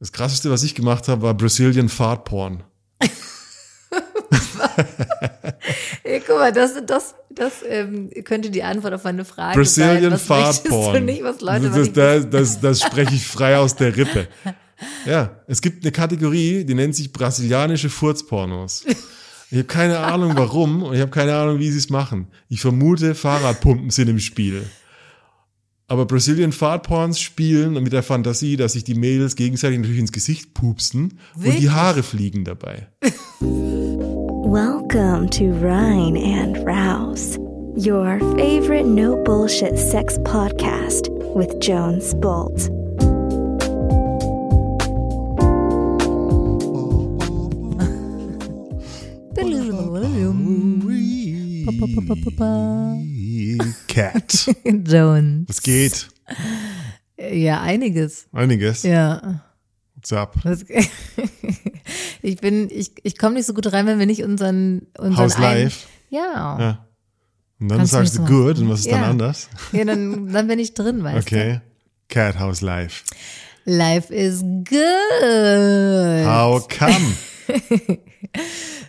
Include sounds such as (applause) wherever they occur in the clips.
Das krasseste, was ich gemacht habe, war Brazilian Fart Porn. (laughs) Hey, guck mal, das, das, das ähm, könnte die Antwort auf meine Frage Brazilian sein. Was Fart möchtest du Porn. nicht, was Leute das, das, das, das spreche ich frei aus der Rippe. (laughs) Ja, es gibt eine Kategorie, die nennt sich brasilianische Furzpornos. Ich habe keine Ahnung warum und ich habe keine Ahnung, wie sie es machen. Ich vermute, Fahrradpumpen sind im Spiel. Aber Brazilian Fartporns spielen mit der Fantasie, dass sich die Mädels gegenseitig natürlich ins Gesicht pupsen und Wirklich? die Haare fliegen dabei. (laughs) Welcome to Rhine and Rouse, your favorite no bullshit sex podcast with Jones Bolt. (laughs) Cat. (laughs) Jones. Was geht? Ja, einiges. Einiges. Ja. What's up? (laughs) Ich bin, ich, ich komme nicht so gut rein, wenn wir nicht unseren, unseren House Live. Ja. Ja. Und dann Kannst du sagst du good und was ist dann Ja. anders? ja dann, dann bin ich drin, weißt Okay. Cat House Live. du. Life is good. How come? (laughs)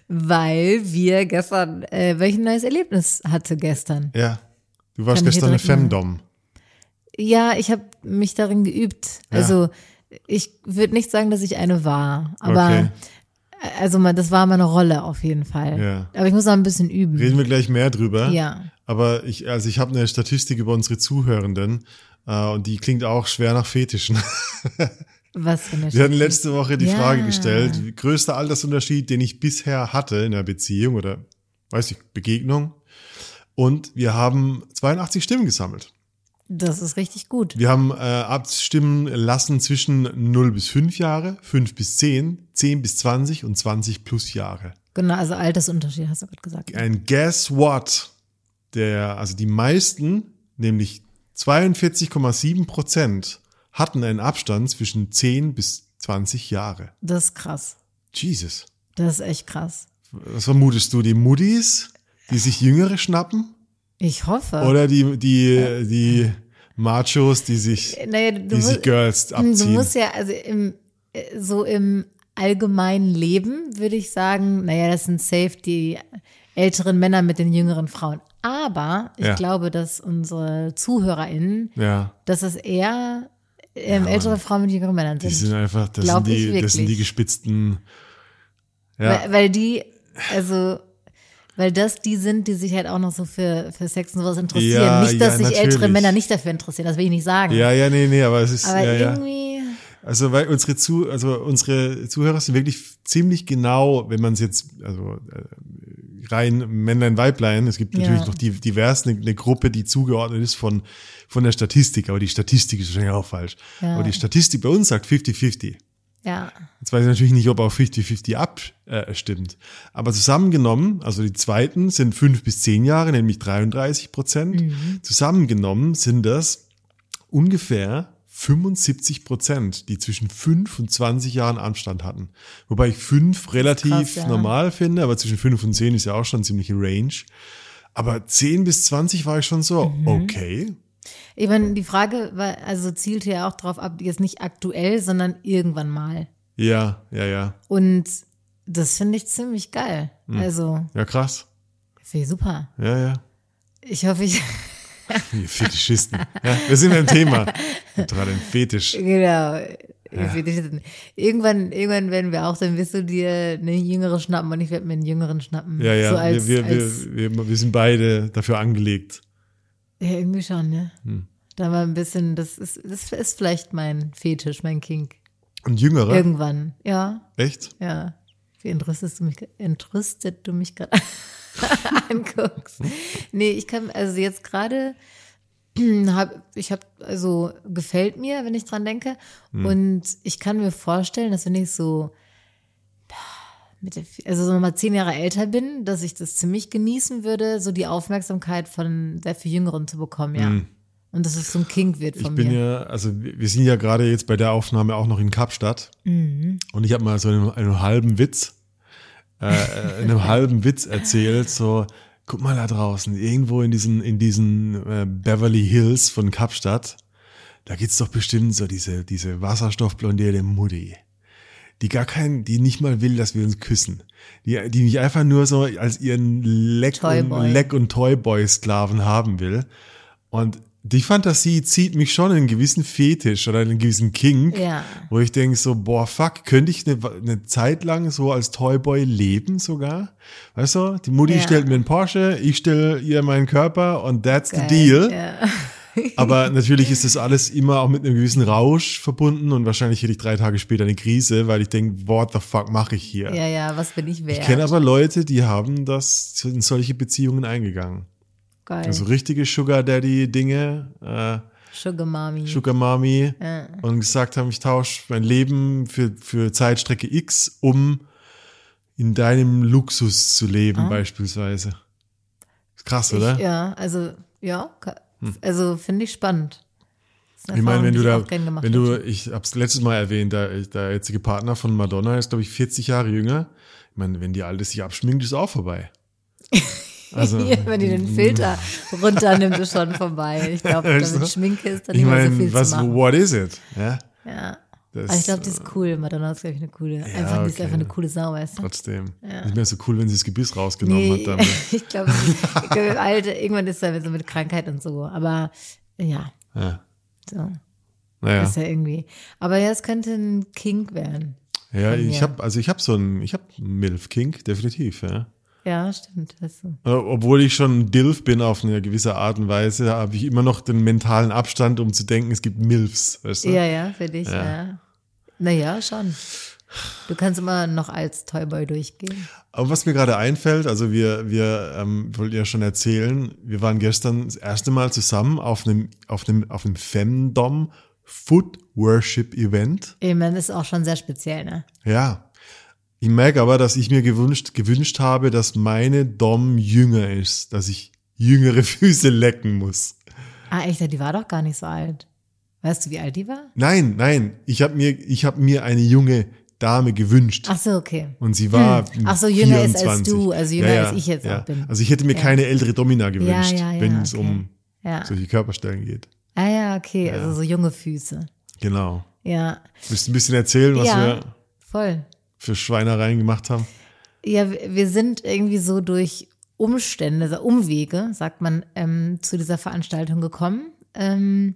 Weil wir gestern, äh, weil ich ein neues Erlebnis hatte gestern. Ja. Du warst gestern eine Femdom. Ja, ich habe mich darin geübt. Also ich würde nicht sagen, dass ich eine war, aber Okay. also mal, das war meine Rolle auf jeden Fall. Ja. Aber ich muss noch ein bisschen üben. Reden wir gleich mehr drüber. Ja. Aber ich, also ich habe eine Statistik über unsere Zuhörenden äh, und die klingt auch schwer nach Fetischen. (laughs) Was für eine Wir hatten letzte Woche die Ja. Frage gestellt, größter Altersunterschied, den ich bisher hatte in einer Beziehung oder, weiß ich, Begegnung. Und wir haben 82 Stimmen gesammelt. Das ist richtig gut. Wir haben äh, abstimmen lassen zwischen 0 bis 5 Jahre, 5 bis 10, 10 bis 20 und 20 plus Jahre. Genau, also Altersunterschied hast du gerade gesagt. And guess what? Der, also die meisten, nämlich 42,7 Prozent, hatten einen Abstand zwischen 10 bis 20 Jahre. Das ist krass. Jesus. Das ist echt krass. Was vermutest du? Die Muddis, die sich Jüngere schnappen? Ich hoffe. Oder die, die, die Machos, die sich, naja, du, die sich Girls du abziehen? musst ja, also im, äh, so im allgemeinen Leben würde ich sagen, naja, das sind safe die älteren Männer mit den jüngeren Frauen. Aber ich Ja. glaube, dass unsere ZuhörerInnen, ja, dass es eher ähm, ältere Frauen mit jüngeren Männern die sind. sind einfach, das sind die, das sind die gespitzten, ja, Weil, weil die, also, weil das die sind, die sich halt auch noch so für, für Sex und sowas interessieren. Ja, nicht, dass ja, sich ältere natürlich. Männer nicht dafür interessieren, das will ich nicht sagen. ja, ja, nee, nee, aber es ist, Aber ja, ja. irgendwie, Also weil unsere zu, also unsere Zuhörer sind wirklich ziemlich genau, wenn man es jetzt, also äh, rein Männlein, Weiblein, es gibt Ja. natürlich noch die divers eine, eine Gruppe, die zugeordnet ist von von der Statistik, aber die Statistik ist wahrscheinlich auch falsch. Ja. Aber die Statistik bei uns sagt 50-50. Ja. Jetzt weiß ich natürlich nicht, ob auch 50-50 abstimmt. Aber zusammengenommen, also die zweiten sind fünf bis zehn Jahre, nämlich 33 Prozent. Mhm. Zusammengenommen sind das ungefähr 75 Prozent, die zwischen 5 und 20 Jahren Anstand hatten. Wobei ich 5 relativ krass, ja. normal finde, aber zwischen 5 und 10 ist ja auch schon ziemliche Range. Aber 10 bis 20 war ich schon so, Mhm. okay. Ich meine, die Frage war, also zielte ja auch drauf ab, jetzt nicht aktuell, sondern irgendwann mal. Ja, ja, ja. Und das finde ich ziemlich geil. Also, Ja, krass. finde ich super. Ja, ja. Ich hoffe, ich, (laughs) Ihr Fetischisten. Ja, wir sind beim Thema. Gerade ein Fetisch. genau. Dich- Irgendwann, irgendwann werden wir auch, dann wirst du dir eine jüngere schnappen und ich werde mir einen jüngeren schnappen. Ja, ja, So als, wir, wir, als, wir, wir, wir sind beide dafür angelegt. Ja, irgendwie schon, ne? Hm. Da war ein bisschen, das ist, das ist vielleicht mein Fetisch, mein Kink. Und Jüngere? Irgendwann, ja, Echt? ja. Wie entrüstest du mich, entrüstet du mich gerade (laughs) anguckst. Nee, ich kann, also jetzt gerade, (clears throat) hab, ich habe, also gefällt mir, wenn ich dran denke. Hm. Und ich kann mir vorstellen, dass wenn ich so, mit der, also so mal zehn Jahre älter bin, dass ich das ziemlich genießen würde, so die Aufmerksamkeit von sehr viel Jüngeren zu bekommen, ja. Und dass es so ein Kink wird Hm. Ich von bin mir. ja, also wir sind ja gerade jetzt bei der Aufnahme auch noch in Kapstadt. Mhm. Und ich habe mal so einen, einen halben Witz, äh, äh, einen halben Witz erzählt, so, guck mal da draußen, irgendwo in diesen, in diesen äh, Beverly Hills von Kapstadt, da gibt's doch bestimmt so diese, diese wasserstoffblondierte Mutti, die gar kein, die nicht mal will, dass wir uns küssen. Die, die mich einfach nur so als ihren Leck Toyboy. und, Leck und Toyboy-Sklaven haben will. Und die Fantasie zieht mich schon in einen gewissen Fetisch oder in einen gewissen Kink, Ja. wo ich denke so, boah, fuck, könnte ich eine, eine Zeit lang so als Toyboy leben sogar? Weißt du, die Mutti Ja. stellt mir einen Porsche, ich stelle ihr meinen Körper und that's Geil. the deal. Ja. Aber natürlich ist das alles immer auch mit einem gewissen Rausch verbunden und wahrscheinlich hätte ich drei Tage später eine Krise, weil ich denke, what the fuck mache ich hier? ja, ja, was bin ich wert? Ich kenne aber Leute, die haben das in solche Beziehungen eingegangen. Geil. Also richtige Sugar Daddy Dinge, äh, Sugar Mami. Sugar Mami Ja. und gesagt haben, ich tausche mein Leben für, für Zeitstrecke X, um in deinem Luxus zu leben beispielsweise. Krass, oder? Ah. Ich, ja, also, ja, ka- also finde ich spannend. Ich meine, wenn du da, wenn du, ich hab's letztes Mal erwähnt, der, der jetzige Partner von Madonna ist, glaube ich, 40 Jahre jünger. Ich meine, wenn die Alte sich abschminkt, ist auch vorbei. (laughs) Also, Ja, wenn die den Filter runternimmt, ist schon vorbei. Ich glaube, (laughs) damit du? Schminke ist dann ich nicht mehr so meine, viel was, zu machen. what is it? Ja, Ja. Das, Aber ich glaube, die ist cool. Madonna ist, glaube ich, eine coole. einfach, die ist okay. einfach eine coole Sau, weißt du? trotzdem. Nicht mehr so cool, wenn sie das Gebiss rausgenommen Nee, hat (laughs) damit. ich glaube, Alte, irgendwann ist er so mit Krankheit und so. Aber ja, Ja. so. Naja. Ist ja irgendwie. Aber ja, es könnte ein Kink werden. Ja, ich habe also ich habe so ein ich habe Milf Kink definitiv, ja. Ja, stimmt. Äh, Obwohl ich schon ein Dilf bin auf eine gewisse Art und Weise, habe ich immer noch den mentalen Abstand, um zu denken, es gibt Milfs, weißt du? Ja, ja, für dich, Ja. ja. Naja, schon. Du kannst immer noch als Toyboy durchgehen. Aber was mir gerade einfällt, also wir, wir ähm, wollten ja schon erzählen, wir waren gestern das erste Mal zusammen auf einem, auf einem, auf einem Femdom Food Worship Event. Ich meine, das ist auch schon sehr speziell, ne? Ja. Ich merke aber, dass ich mir gewünscht, gewünscht habe, dass meine Dom jünger ist, dass ich jüngere (laughs) Füße lecken muss. Ah, echt, die war doch gar nicht so alt. Weißt du, wie alt die war? Nein, nein, ich habe mir, ich habe mir eine junge Dame gewünscht. Ach so, okay. Und sie war Hm. Ach so, jünger ist als 24. du, also jünger als ich jetzt auch bin. Also ich hätte mir Ja. keine ältere Domina gewünscht, ja, ja, wenn es okay. um Ja. solche Körperstellen geht. Ah ja, okay, also so junge Füße. Genau. Ja, Willst du ein bisschen erzählen, was ja, wir voll. Für Schweinereien gemacht haben? Ja, wir sind irgendwie so durch Umstände, so Umwege, sagt man, ähm, zu dieser Veranstaltung gekommen. Ähm,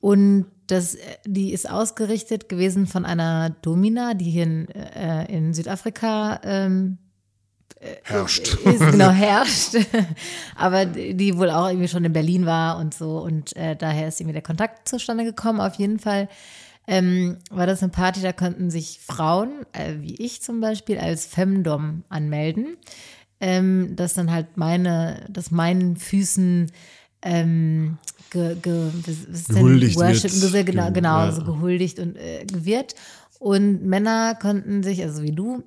und das, äh, die ist ausgerichtet gewesen von einer Domina, die hier in, äh, in Südafrika ähm, Herrscht. ist genau herrscht, (laughs) aber die wohl auch irgendwie schon in Berlin war und so und äh, daher ist irgendwie der Kontakt zustande gekommen. Auf jeden Fall ähm, war das eine Party, da konnten sich Frauen, äh, wie ich zum Beispiel, als Femdom anmelden, ähm, dass dann halt meine, dass meinen Füßen ähm, ge, ge, was? Gehuldigt Worship, wird. ge- genau, genau Ja. so gehuldigt und äh, wird. Und Männer konnten sich, also wie du,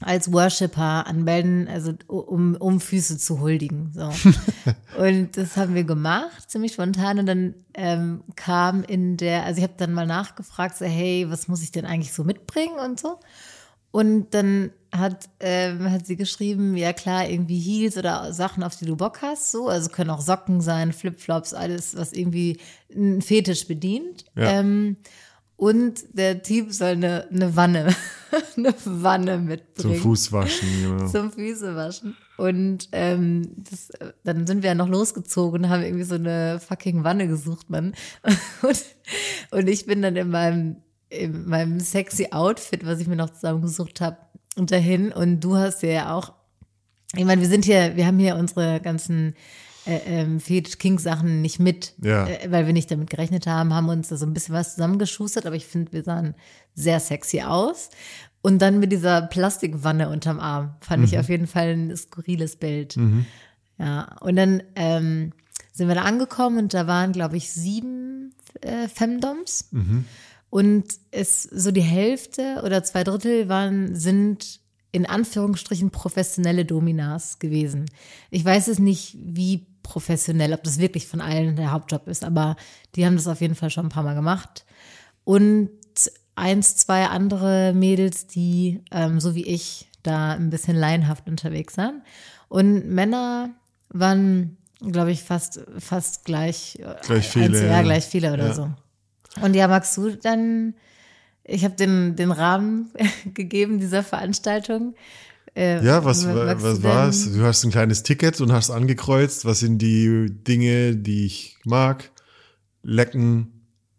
als Worshipper anmelden, also um, um Füße zu huldigen. So. (laughs) und das haben wir gemacht, ziemlich spontan. Und dann ähm, kam in der, also ich habe dann mal nachgefragt, so, hey, was muss ich denn eigentlich so mitbringen und so. Und dann hat, ähm, hat sie geschrieben, ja klar, irgendwie Heels oder Sachen, auf die du Bock hast, so. Also können auch Socken sein, Flipflops, alles, was irgendwie einen Fetisch bedient. Ja. Ähm, und der Typ soll eine, eine Wanne, (laughs) eine Wanne Zum mitbringen. Fußwaschen, (laughs) genau. Zum Füße waschen. Und ähm, das, dann sind wir ja noch losgezogen und haben irgendwie so eine fucking Wanne gesucht, Mann. (laughs) Und, und ich bin dann in meinem, in meinem sexy Outfit, was ich mir noch zusammengesucht habe, dahin. Und du hast dir ja auch, ich meine, wir sind hier, wir haben hier unsere ganzen äh, ähm, Fetisch-King-Sachen nicht mit, Ja. äh, weil wir nicht damit gerechnet haben, haben uns da so ein bisschen was zusammengeschustert, aber ich finde, wir sahen sehr sexy aus. Und dann mit dieser Plastikwanne unterm Arm fand ich auf jeden Fall ein skurriles Bild. Ja, und dann ähm, sind wir da angekommen und da waren, glaube ich, sieben äh, Femdoms. Und es so die Hälfte oder zwei Drittel waren, sind in Anführungsstrichen professionelle Dominas gewesen. Ich weiß es nicht, wie professionell, ob das wirklich von allen der Hauptjob ist, aber die haben das auf jeden Fall schon ein paar Mal gemacht. Und eins, zwei andere Mädels, die, ähm, so wie ich, da ein bisschen laienhaft unterwegs waren. Und Männer waren, glaube ich, fast, fast gleich. äh, Gleich viele, eins- ja, ja. gleich viele oder Ja. so. Und ja, magst du dann, ich habe den, den Rahmen (laughs) gegeben dieser Veranstaltung. Äh, Ja, was, was du war es? Du hast ein kleines Ticket und hast angekreuzt, was sind die Dinge, die ich mag. Lecken,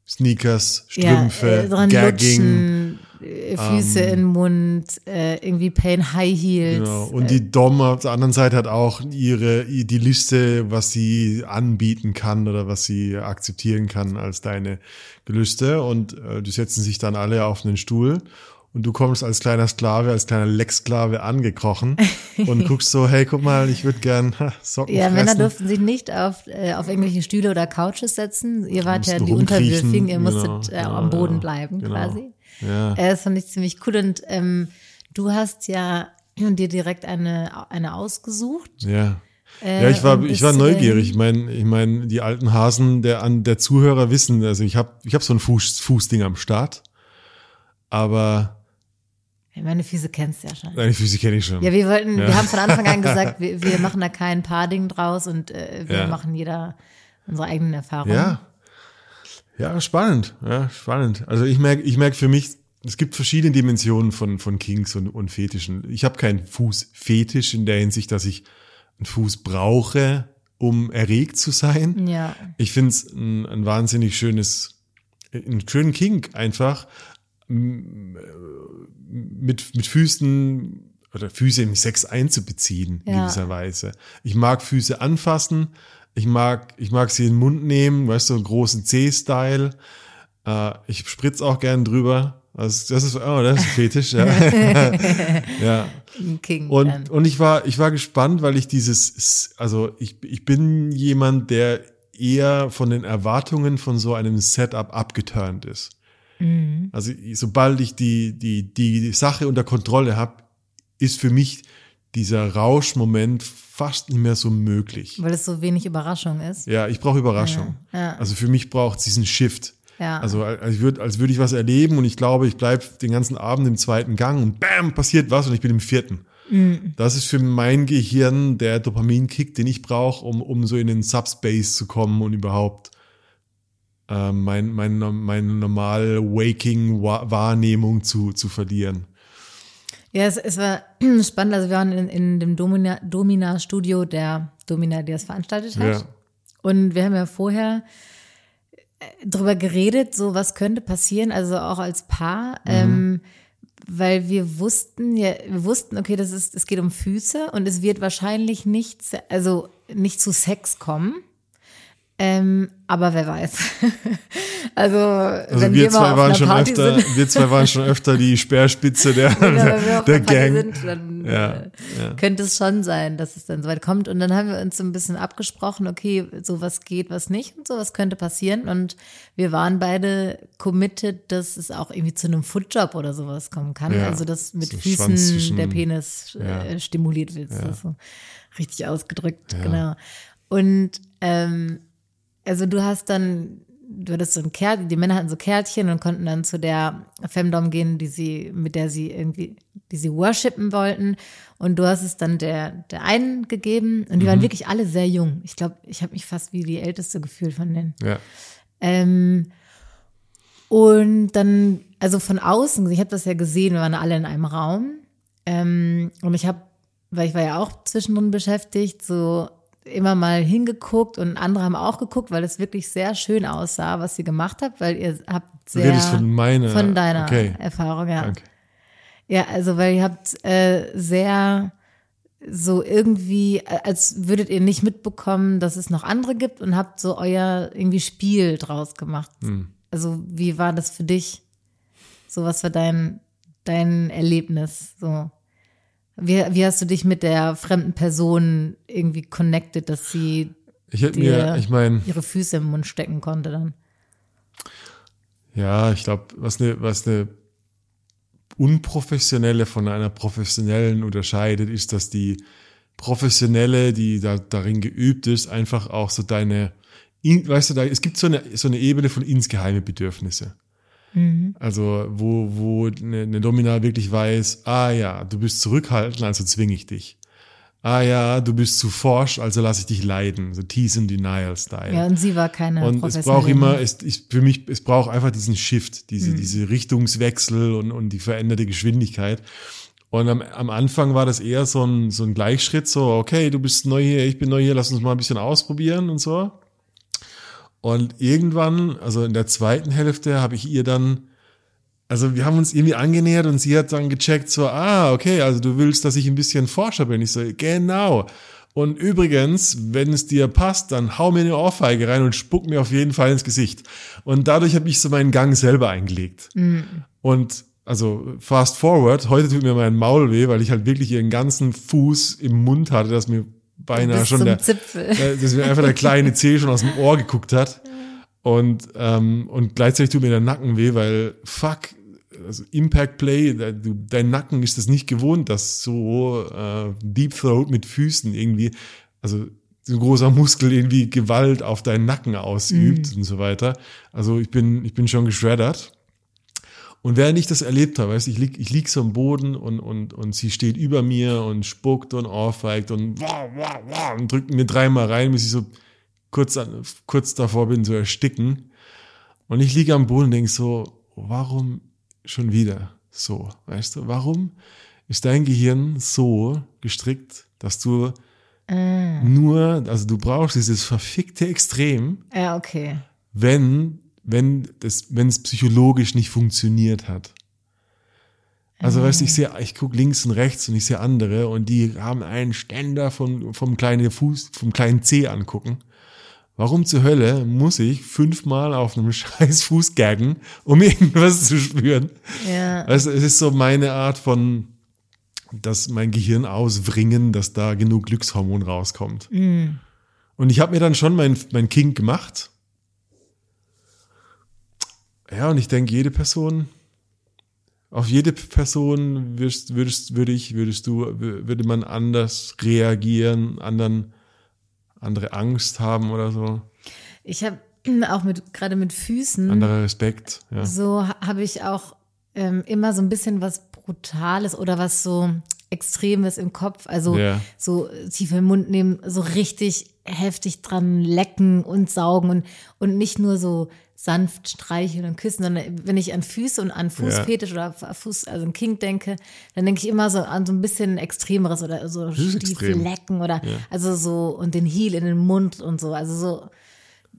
Sneakers, Strümpfe, ja, äh, Gagging. lutschen, äh, Füße in den Mund, äh, irgendwie Pain High Heels. Genau. Und die Dom auf der anderen Seite hat auch ihre, die Liste, was sie anbieten kann oder was sie akzeptieren kann als deine Gelüste. Und äh, die setzen sich dann alle auf einen Stuhl. Und du kommst als kleiner Sklave, als kleiner Lecksklave angekrochen (laughs) und guckst so, hey, guck mal, ich würde gern (laughs) Socken Ja, Männer fressen. durften sich nicht auf, äh, auf irgendwelche Stühle oder Couches setzen. Ihr wart ja die Unterwürfigen, ihr genau, musstet äh, genau, am Boden ja, bleiben genau. quasi. Ja. Äh, das fand ich ziemlich cool. Und ähm, du hast ja (clears throat) dir direkt eine, eine ausgesucht. Ja. Äh, Ja, ich war, ich war neugierig. Ich meine, ich meine, die alten Hasen der an der Zuhörer wissen, also ich habe ich hab so ein Fuß, Fußding am Start, aber Meine Füße kennst du ja schon. deine Füße kenne ich schon. Ja, wir wollten, Ja. wir haben von Anfang an gesagt, (laughs) wir, wir machen da kein Paarding draus und äh, wir Ja. machen jeder unsere eigenen Erfahrungen. Ja. Ja, spannend. Ja, spannend. Also ich merke, ich merke für mich, es gibt verschiedene Dimensionen von, von Kings und, und Fetischen. Ich habe keinen Fußfetisch in der Hinsicht, dass ich einen Fuß brauche, um erregt zu sein. Ja. Ich finde es ein, ein wahnsinnig schönes, einen schönen Kink einfach mit, mit Füßen oder Füße im Sex einzubeziehen, in Ja. gewisser Weise. Ich mag Füße anfassen, ich mag, ich mag sie in den Mund nehmen, weißt du, so einen großen C-Style. Äh, ich spritz auch gern drüber. Also das ist, oh, das ist ein Fetisch, ja. (laughs) ja. King. Und, dann. und ich war, ich war gespannt, weil ich dieses, also ich, ich bin jemand, der eher von den Erwartungen von so einem Setup abgeturnt ist. Mhm. Also sobald ich die, die, die Sache unter Kontrolle habe, ist für mich dieser Rauschmoment fast nicht mehr so möglich. Weil es so wenig Überraschung ist. Ja, ich brauche Überraschung. Ja, ja. Also für mich braucht es diesen Shift. Ja. Also als würde als würde ich was erleben und ich glaube, ich bleibe den ganzen Abend im zweiten Gang und bam, passiert was und ich bin im vierten. Mhm. Das ist für mein Gehirn der Dopaminkick, den ich brauche, um, um so in den Subspace zu kommen und überhaupt äh, mein, mein, meine normale Waking-Wahrnehmung zu, zu verlieren. Ja, es, es war (clears throat) spannend. Also wir waren in, in dem Domina- Domina-Studio der Domina, die das veranstaltet hat. Ja. Und wir haben ja vorher äh, drüber geredet, so was könnte passieren, also auch als Paar, ähm, weil wir wussten, ja, wir wussten, okay, das ist, es geht um Füße und es wird wahrscheinlich nicht, also nicht zu Sex kommen. Ähm, aber wer weiß. (laughs) also, Also wenn wir, wir, zwei waren schon Party öfter, sind, wir zwei waren schon öfter die Speerspitze der, der Party Gang. sind, dann Ja, äh, ja. könnte es schon sein, dass es dann soweit kommt. Und dann haben wir uns so ein bisschen abgesprochen, okay, so was geht, was nicht und so, was könnte passieren. Und wir waren beide committed, dass es auch irgendwie zu einem Footjob oder sowas kommen kann. Ja, also, dass mit so Füßen zwischen- der Penis äh, stimuliert wird. So richtig ausgedrückt, genau. Und ähm, also du hast dann, du hattest so ein Kärtchen, die Männer hatten so Kärtchen und konnten dann zu der Femdom gehen, die sie, mit der sie irgendwie, die sie worshipen wollten. Und du hast es dann der, der einen gegeben und die Mhm. waren wirklich alle sehr jung. Ich glaube, ich habe mich fast wie die Älteste gefühlt von denen. Ja. Ähm, und dann, also von außen, ich habe das ja gesehen, wir waren alle in einem Raum. Ähm, und ich habe, weil ich war ja auch zwischendrin beschäftigt, so immer mal hingeguckt und andere haben auch geguckt, weil es wirklich sehr schön aussah, was ihr gemacht habt, weil ihr habt sehr redest von meiner. von deiner Okay. Erfahrung, ja. Danke. Ja, also weil ihr habt äh, sehr so irgendwie, äh, als würdet ihr nicht mitbekommen, dass es noch andere gibt und habt so euer irgendwie Spiel draus gemacht. Hm. Also wie war das für dich? So was war dein dein Erlebnis? So wie, wie hast du dich mit der fremden Person irgendwie connected, dass sie Ich hätte mir, ich meine, ihre Füße im Mund stecken konnte dann? ja, ich glaube, was eine, was eine unprofessionelle von einer professionellen unterscheidet, ist, dass die professionelle, die da darin geübt ist, einfach auch so deine, in, weißt du, da, es gibt so eine, so eine Ebene von insgeheime Bedürfnisse. Also, wo, wo eine, eine Domina wirklich weiß, ah ja, du bist zurückhaltend, also zwinge ich dich. ah ja, du bist zu forsch, also lass ich dich leiden, so Tease and Denial Style. Ja, und sie war keine und es braucht immer, es, ich, für mich, es braucht einfach diesen Shift, diese, mhm. diese Richtungswechsel und, und die veränderte Geschwindigkeit. Und am, am Anfang war das eher so ein, so ein Gleichschritt, so, okay, du bist neu hier, ich bin neu hier, lass uns mal ein bisschen ausprobieren und so. Und irgendwann, also in der zweiten Hälfte, habe ich ihr dann, also wir haben uns irgendwie angenähert und sie hat dann gecheckt, so, ah, okay, also du willst, dass ich ein bisschen Forscher bin. Ich so, genau. Und übrigens, wenn es dir passt, dann hau mir eine Ohrfeige rein und spuck mir auf jeden Fall ins Gesicht. Und dadurch habe ich so meinen Gang selber eingelegt. Mhm. Und also fast forward, heute tut mir mein Maul weh, weil ich halt wirklich ihren ganzen Fuß im Mund hatte, dass mir beinahe schon der, (laughs) äh, dass mir einfach der kleine Zeh schon aus dem Ohr geguckt hat. Und, ähm, und gleichzeitig tut mir der Nacken weh, weil fuck, also Impact Play, dein Nacken ist das nicht gewohnt, dass so äh, Deep Throat mit Füßen irgendwie, also so ein großer Muskel irgendwie Gewalt auf deinen Nacken ausübt mm. und so weiter. Also ich bin, ich bin schon geschreddert. Und während ich das erlebt habe, weißt, ich lieg, ich lieg so am Boden und, und, und sie steht über mir und spuckt und ohrfeigt und, und drückt mir dreimal rein, bis ich so kurz, an, kurz davor bin zu ersticken. Und ich liege am Boden und denke so, warum schon wieder so? Weißt du, warum ist dein Gehirn so gestrickt, dass du äh. nur, also du brauchst dieses verfickte Extrem. Ja, okay. Wenn wenn das, wenn es psychologisch nicht funktioniert hat. Also, weißt du, ich sehe, ich gucke links und rechts und ich sehe andere und die haben einen Ständer von, vom kleinen Fuß, vom kleinen Zeh angucken. Warum zur Hölle muss ich fünfmal auf einem (laughs) scheiß Fuß gaggen, um irgendwas zu spüren? Ja. Also, es ist so meine Art von, dass mein Gehirn auswringen, dass da genug Glückshormon rauskommt. Mhm. Und ich habe mir dann schon mein, mein King gemacht ja, und ich denke, jede Person, auf jede Person würdest, würdest, würde ich, würdest du, würde man anders reagieren, anderen, andere Angst haben oder so. Ich habe (clears throat) auch mit, gerade mit Füßen. Anderer Respekt, ja. So habe ich auch ähm, immer so ein bisschen was Brutales oder was so Extremes im Kopf. Also ja. so tief im Mund nehmen, so richtig heftig dran lecken und saugen und, und nicht nur so sanft streicheln und küssen, sondern wenn ich an Füße und an Fußfetisch ja. oder Fuß, also ein King denke, dann denke ich immer so an so ein bisschen Extremeres oder so Stiefellecken oder ja. also so und den Heel in den Mund und so. Also so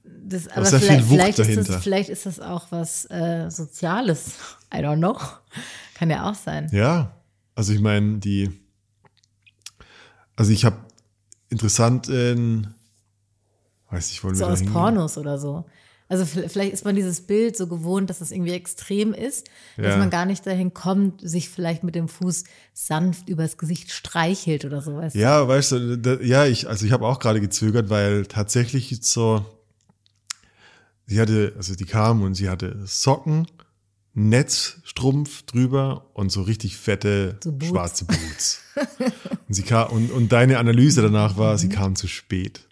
das, aber das vielleicht, vielleicht, ist das, vielleicht ist das auch was äh, Soziales. I don't know. Kann ja auch sein. Ja, also ich meine, die, also ich habe interessant in, weiß ich, wollen so wir aus Pornos oder so. Also vielleicht ist man dieses Bild so gewohnt, dass es irgendwie extrem ist, ja. dass man gar nicht dahin kommt, sich vielleicht mit dem Fuß sanft übers Gesicht streichelt oder sowas. Ja, weißt du, da, ja, ich, also ich habe auch gerade gezögert, weil tatsächlich so, sie hatte, also die kam und sie hatte Socken, Netzstrumpf drüber und so richtig fette so Boots. schwarze Boots. (laughs) und, sie kam, und, und deine Analyse danach war, sie kam zu spät.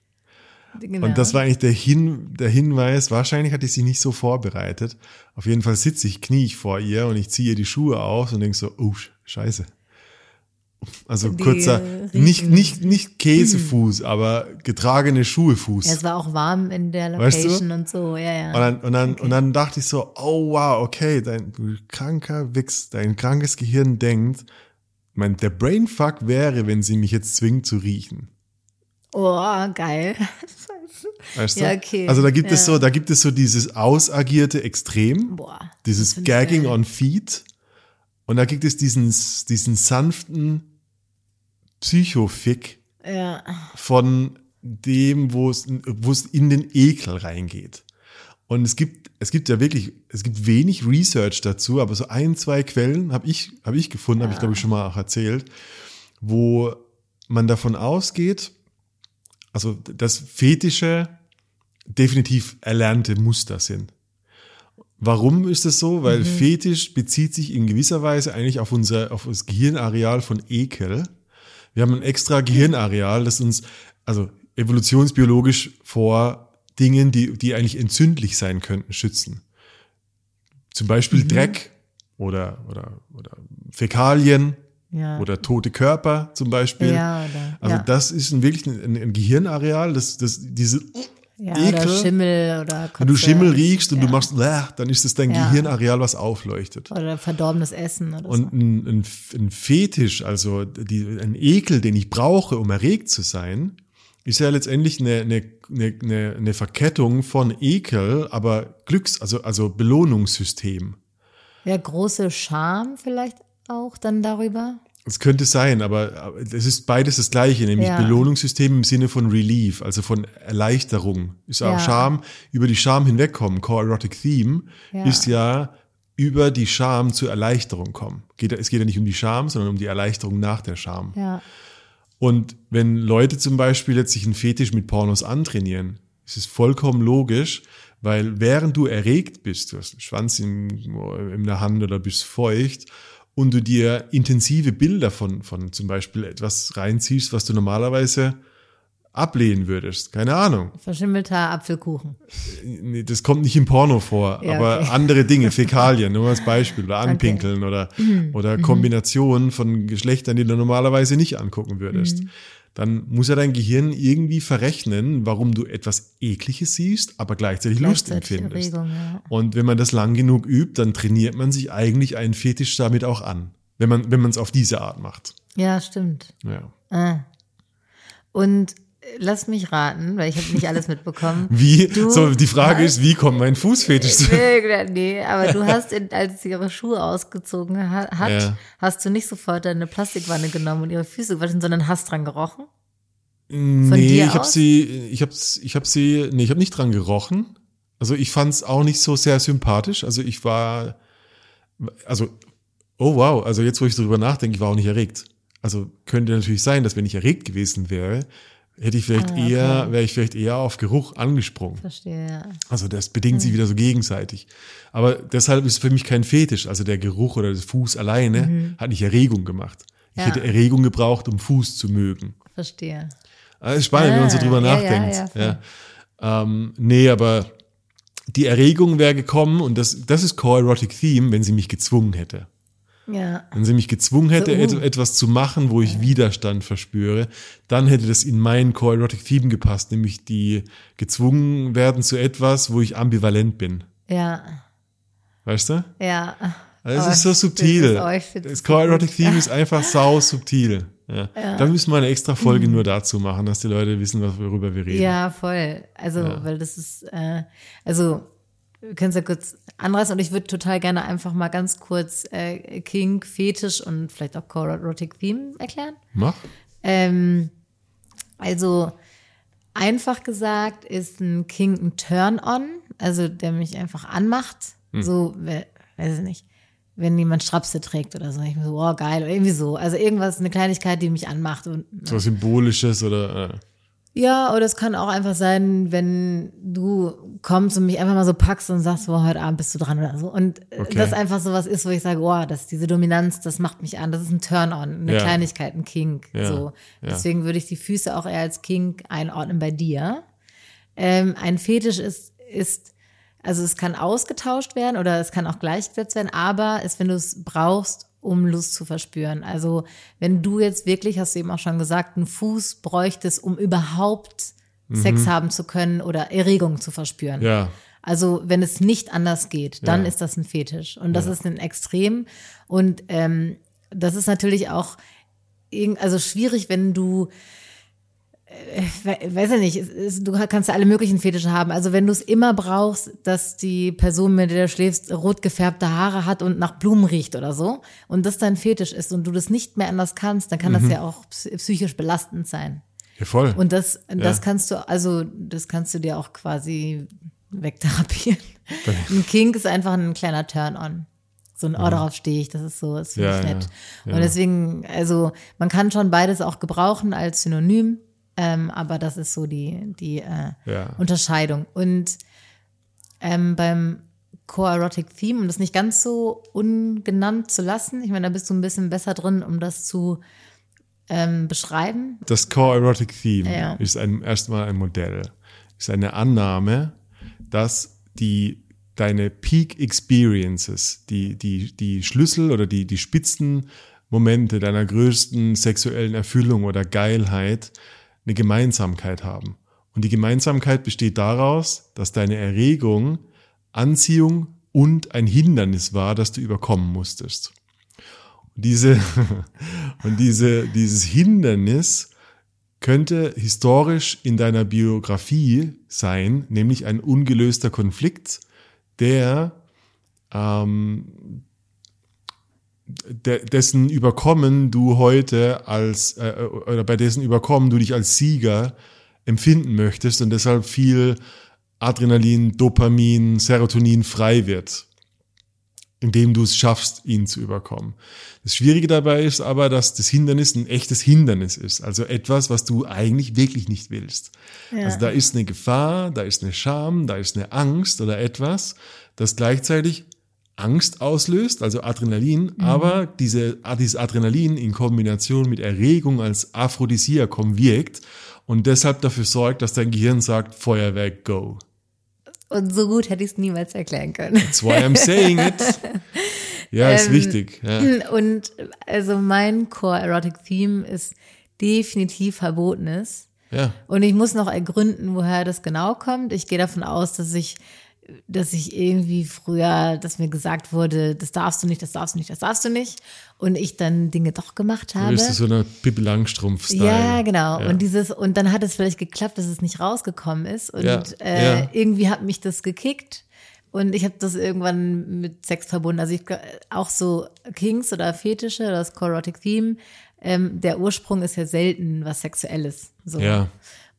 Genau. Und das war eigentlich der, Hin, der Hinweis, wahrscheinlich hatte ich sie nicht so vorbereitet. Auf jeden Fall sitze ich, knie ich vor ihr und ich ziehe ihr die Schuhe aus und denke so, oh, scheiße. Also die kurzer, nicht, nicht, nicht Käsefuß, aber getragene Schuhe Fuß. Ja, es war auch warm in der Location weißt du? und so, ja, ja. Und dann, und dann, okay. und dann dachte ich so, oh wow, okay, dein kranker Wichs, dein krankes Gehirn denkt, mein, der Brainfuck wäre, wenn sie mich jetzt zwingt zu riechen. Oh, geil. Weißt du? Ja, okay. Also da gibt ja. es so, da gibt es so dieses ausagierte Extrem, Boah, dieses Gagging on Feet. Und da gibt es diesen, diesen sanften Psychofick ja. von dem, wo es, wo es in den Ekel reingeht. Und es gibt, es gibt ja wirklich, es gibt wenig Research dazu, aber so ein, zwei Quellen habe ich, habe ich gefunden, ja. habe ich glaube ich schon mal auch erzählt, wo man davon ausgeht, also dass Fetische definitiv erlernte Muster sind. Warum ist das so? Weil mhm. Fetisch bezieht sich in gewisser Weise eigentlich auf unser, auf das Gehirnareal von Ekel. Wir haben ein extra Gehirnareal, das uns, also evolutionsbiologisch vor Dingen, die, die eigentlich entzündlich sein könnten, schützen. Zum Beispiel mhm. Dreck oder, oder, oder Fäkalien Ja. Oder tote Körper zum Beispiel. Ja, oder- also ja. das ist ein, wirklich ein, ein Gehirnareal, das, das, diese ja, Ekel. oder Schimmel oder wenn du Kotze. Schimmel riechst und ja. du machst, "Bäh", dann ist das dein Ja. Gehirnareal, was aufleuchtet. Oder verdorbenes Essen oder Und so. ein, ein, ein Fetisch, also die, ein Ekel, den ich brauche, um erregt zu sein, ist ja letztendlich eine, eine, eine, eine, eine Verkettung von Ekel, aber Glücks-, also, also Belohnungssystem. Ja, große Scham vielleicht auch dann darüber. Es könnte sein, aber es ist beides das Gleiche, nämlich Ja. Belohnungssystem im Sinne von Relief, also von Erleichterung. Ist auch Ja. Scham, über die Scham hinwegkommen. Core Erotic Theme Ja. ist ja über die Scham zur Erleichterung kommen. Geht, es geht ja nicht um die Scham, sondern um die Erleichterung nach der Scham. Ja. Und wenn Leute zum Beispiel jetzt sich einen Fetisch mit Pornos antrainieren, ist es vollkommen logisch, weil während du erregt bist, du hast einen Schwanz in, in der Hand oder bist feucht und du dir intensive Bilder von, von zum Beispiel etwas reinziehst, was du normalerweise ablehnen würdest. Keine Ahnung. Verschimmelter Apfelkuchen. Nee, Das kommt nicht im Porno vor, Ja, aber okay. andere Dinge, (laughs) Fäkalien, nur als Beispiel, oder Anpinkeln oder, Mhm. oder Kombinationen von Geschlechtern, die du normalerweise nicht angucken würdest. Mhm. Dann muss ja dein Gehirn irgendwie verrechnen, warum du etwas Ekliges siehst, aber gleichzeitig Lust Gleichzeitig empfindest. Erregung, ja. Und wenn man das lang genug übt, dann trainiert man sich eigentlich einen Fetisch damit auch an. Wenn man, wenn man es auf diese Art macht. Ja, stimmt. Ja. Ah. Und lass mich raten, weil ich habe nicht alles mitbekommen. (laughs) Wie, Du so, die Frage hast- ist, wie kommt mein Fußfetisch zu? Nee, nee, aber du (laughs) hast, in, als sie ihre Schuhe ausgezogen ha- hat, Ja. hast du nicht sofort deine Plastikwanne genommen und ihre Füße gewaschen, sondern hast dran gerochen. Nee, dir ich habe sie, ich habe ich hab sie, nee, ich habe nicht dran gerochen. Also ich fand es auch nicht so sehr sympathisch. Also ich war, also, oh wow, also jetzt, wo ich darüber nachdenke, ich war auch nicht erregt. Also könnte natürlich sein, dass wenn ich erregt gewesen wäre, hätte ich vielleicht Ah, okay. eher, wäre ich vielleicht eher auf Geruch angesprungen. Verstehe, ja. Also das bedingt Mhm. sich wieder so gegenseitig. Aber deshalb ist es für mich kein Fetisch. Also der Geruch oder das Fuß alleine hat nicht Erregung gemacht. Ich Mhm. Ja. hätte Erregung gebraucht, um Fuß zu mögen. Verstehe. Ah, ist spannend, wenn man so Ah, drüber ja, nachdenkt. ja, Ja. Ähm, nee, aber die Erregung wäre gekommen und das, das ist Core Erotic Theme, wenn sie mich gezwungen hätte. Ja. Wenn sie mich gezwungen hätte, So, uh. et- etwas zu machen, wo ich Widerstand verspüre, dann hätte das in mein Core Erotic Theme gepasst, nämlich die gezwungen werden zu etwas, wo ich ambivalent bin. Ja. Weißt du? Ja. Also es ist so subtil. das so Core gut. Erotic Theme ist einfach sau subtil. Ja. Da müssen wir eine extra Folge nur dazu machen, dass die Leute wissen, was- worüber wir reden. Mhm. Ja, voll. Also, weil das ist, äh, also, wir können es ja kurz anreißen und ich würde total gerne einfach mal ganz kurz äh, King, Fetisch und vielleicht auch Core Erotic Theme erklären. Mach. Ähm, also einfach gesagt ist ein King ein Turn-on, also der mich einfach anmacht. So, we- weiß ich nicht, wenn jemand Strapse trägt oder so, ich bin so, oh geil, oder irgendwie so. Also irgendwas, eine Kleinigkeit, die mich anmacht und So Symbolisches oder. Äh. Ja, oder es kann auch einfach sein, wenn du kommst und mich einfach mal so packst und sagst, boah, heute Abend bist du dran oder so. Und Okay. das einfach so was ist, wo ich sage, boah, das, diese Dominanz, das macht mich an. Das ist ein Turn-on, eine Ja. Kleinigkeit, ein Kink. Ja, So. ja. Deswegen würde ich die Füße auch eher als Kink einordnen bei dir. Ähm, ein Fetisch ist, ist, also es kann ausgetauscht werden oder es kann auch gleichgesetzt werden, aber ist, wenn du es brauchst, um Lust zu verspüren. Also wenn du jetzt wirklich, hast du eben auch schon gesagt, einen Fuß bräuchtest, um überhaupt Sex haben zu können oder Erregung zu verspüren. Mhm. Ja. Also wenn es nicht anders geht, dann Ja. ist das ein Fetisch. Und das ist ein Extrem. Und ähm, das ist natürlich auch also schwierig, wenn du weiß ich nicht, du kannst ja alle möglichen Fetische haben. Also wenn du es immer brauchst, dass die Person, mit der du schläfst, rot gefärbte Haare hat und nach Blumen riecht oder so und das dein Fetisch ist und du das nicht mehr anders kannst, dann kann Mhm. das ja auch psy- psychisch belastend sein. Ja, voll. Und das, das Ja. kannst du, also das kannst du dir auch quasi wegtherapieren. (laughs) Ein Kink ist einfach ein kleiner Turn-on. So ein, oh, darauf stehe ich, das ist so, das finde Ja, ich nett. ja. Und deswegen, also man kann schon beides auch gebrauchen als Synonym, ähm, aber das ist so die, die äh, Ja. Unterscheidung. Und ähm, beim Core-Erotic Theme, um das nicht ganz so ungenannt zu lassen, ich meine, da bist du ein bisschen besser drin, um das zu ähm, beschreiben. Das Core Erotic Theme Ja. ist ein, erstmal ein Modell, ist eine Annahme, dass die deine Peak Experiences, die, die, die Schlüssel oder die, die Spitzen Momente deiner größten sexuellen Erfüllung oder Geilheit eine Gemeinsamkeit haben. Und die Gemeinsamkeit besteht daraus, dass deine Erregung, Anziehung und ein Hindernis war, das du überkommen musstest. Und diese, (laughs) und diese, dieses Hindernis könnte historisch in deiner Biografie sein, nämlich ein ungelöster Konflikt, der ähm, de, dessen Überkommen du heute als äh, oder bei dessen Überkommen du dich als Sieger empfinden möchtest und deshalb viel Adrenalin, Dopamin, Serotonin frei wird, indem du es schaffst, ihn zu überkommen. Das Schwierige dabei ist aber, dass das Hindernis ein echtes Hindernis ist, also etwas, was du eigentlich wirklich nicht willst. Ja. Also da ist eine Gefahr, da ist eine Scham, da ist eine Angst oder etwas, das gleichzeitig Angst auslöst, also Adrenalin, mhm. aber diese, dieses Adrenalin in Kombination mit Erregung als Aphrodisiakum wirkt und deshalb dafür sorgt, dass dein Gehirn sagt, Feuerwerk, go. Und so gut hätte ich es niemals erklären können. That's why I'm saying it. Ja, ist ähm, wichtig. Ja. Und also mein Core Erotic Theme ist definitiv Verbotenes. Ja. Und ich muss noch ergründen, woher das genau kommt. Ich gehe davon aus, dass ich dass ich irgendwie früher, dass mir gesagt wurde, das darfst du nicht, das darfst du nicht, das darfst du nicht. Und ich dann Dinge doch gemacht habe. Du bist so eine Pippi Langstrumpf-Style. Ja, genau. Ja. Und dieses, und dann hat es vielleicht geklappt, dass es nicht rausgekommen ist. Und ja. Äh, ja. irgendwie hat mich das gekickt. Und ich habe das irgendwann mit Sex verbunden. Also ich auch so Kings oder Fetische, das Corotic Theme, ähm, der Ursprung ist ja selten was Sexuelles. So. Ja.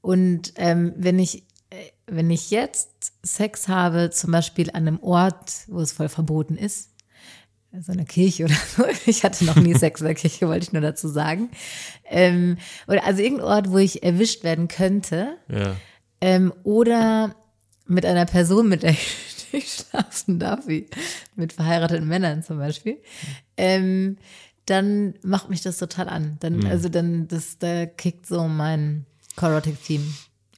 Und ähm, wenn ich wenn ich jetzt Sex habe, zum Beispiel an einem Ort, wo es voll verboten ist, so einer Kirche oder so. (laughs) Ich hatte noch nie Sex in der Kirche, wollte ich nur dazu sagen. Ähm, oder also irgendein Ort, wo ich erwischt werden könnte. Ja. Ähm, oder mit einer Person, mit der ich (laughs) schlafen darf, wie mit verheirateten Männern zum Beispiel. Ähm, dann macht mich das total an. Dann, mhm. also dann, das, da kickt so mein Corotic Theme.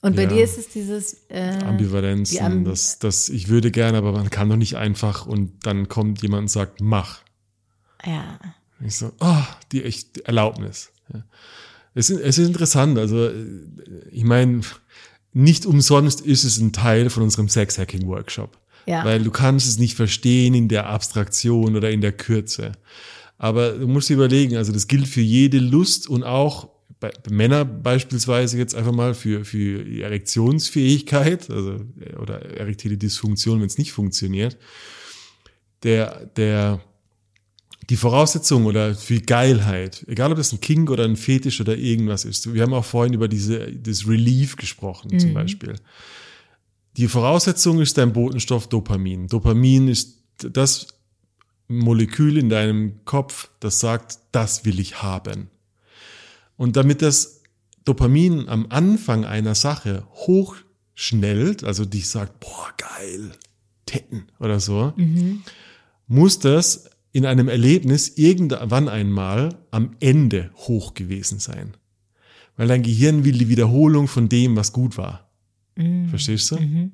Und bei ja. dir ist es dieses äh, Ambivalenzen, Am das, das ich würde gerne, aber man kann doch nicht einfach und dann kommt jemand und sagt, mach. Ja. ich so, oh, die echt Erlaubnis. Ja. Es, ist, es ist interessant, also ich meine, nicht umsonst ist es ein Teil von unserem Sex-Hacking-Workshop. Ja. Weil du kannst es nicht verstehen in der Abstraktion oder in der Kürze. Aber du musst dir überlegen, also das gilt für jede Lust und auch bei Männer beispielsweise jetzt einfach mal für, für Erektionsfähigkeit, also, oder erektile Dysfunktion, wenn es nicht funktioniert, der, der, die Voraussetzung oder für Geilheit, egal ob das ein King oder ein Fetisch oder irgendwas ist. Wir haben auch vorhin über diese, das Relief gesprochen, mhm. zum Beispiel. Die Voraussetzung ist dein Botenstoff Dopamin. Dopamin ist das Molekül in deinem Kopf, das sagt, das will ich haben. Und damit das Dopamin am Anfang einer Sache hochschnellt, also dich sagt, boah, geil, Tetten oder so, mhm. muss das in einem Erlebnis irgendwann einmal am Ende hoch gewesen sein. Weil dein Gehirn will die Wiederholung von dem, was gut war. Mhm. Verstehst du? Mhm.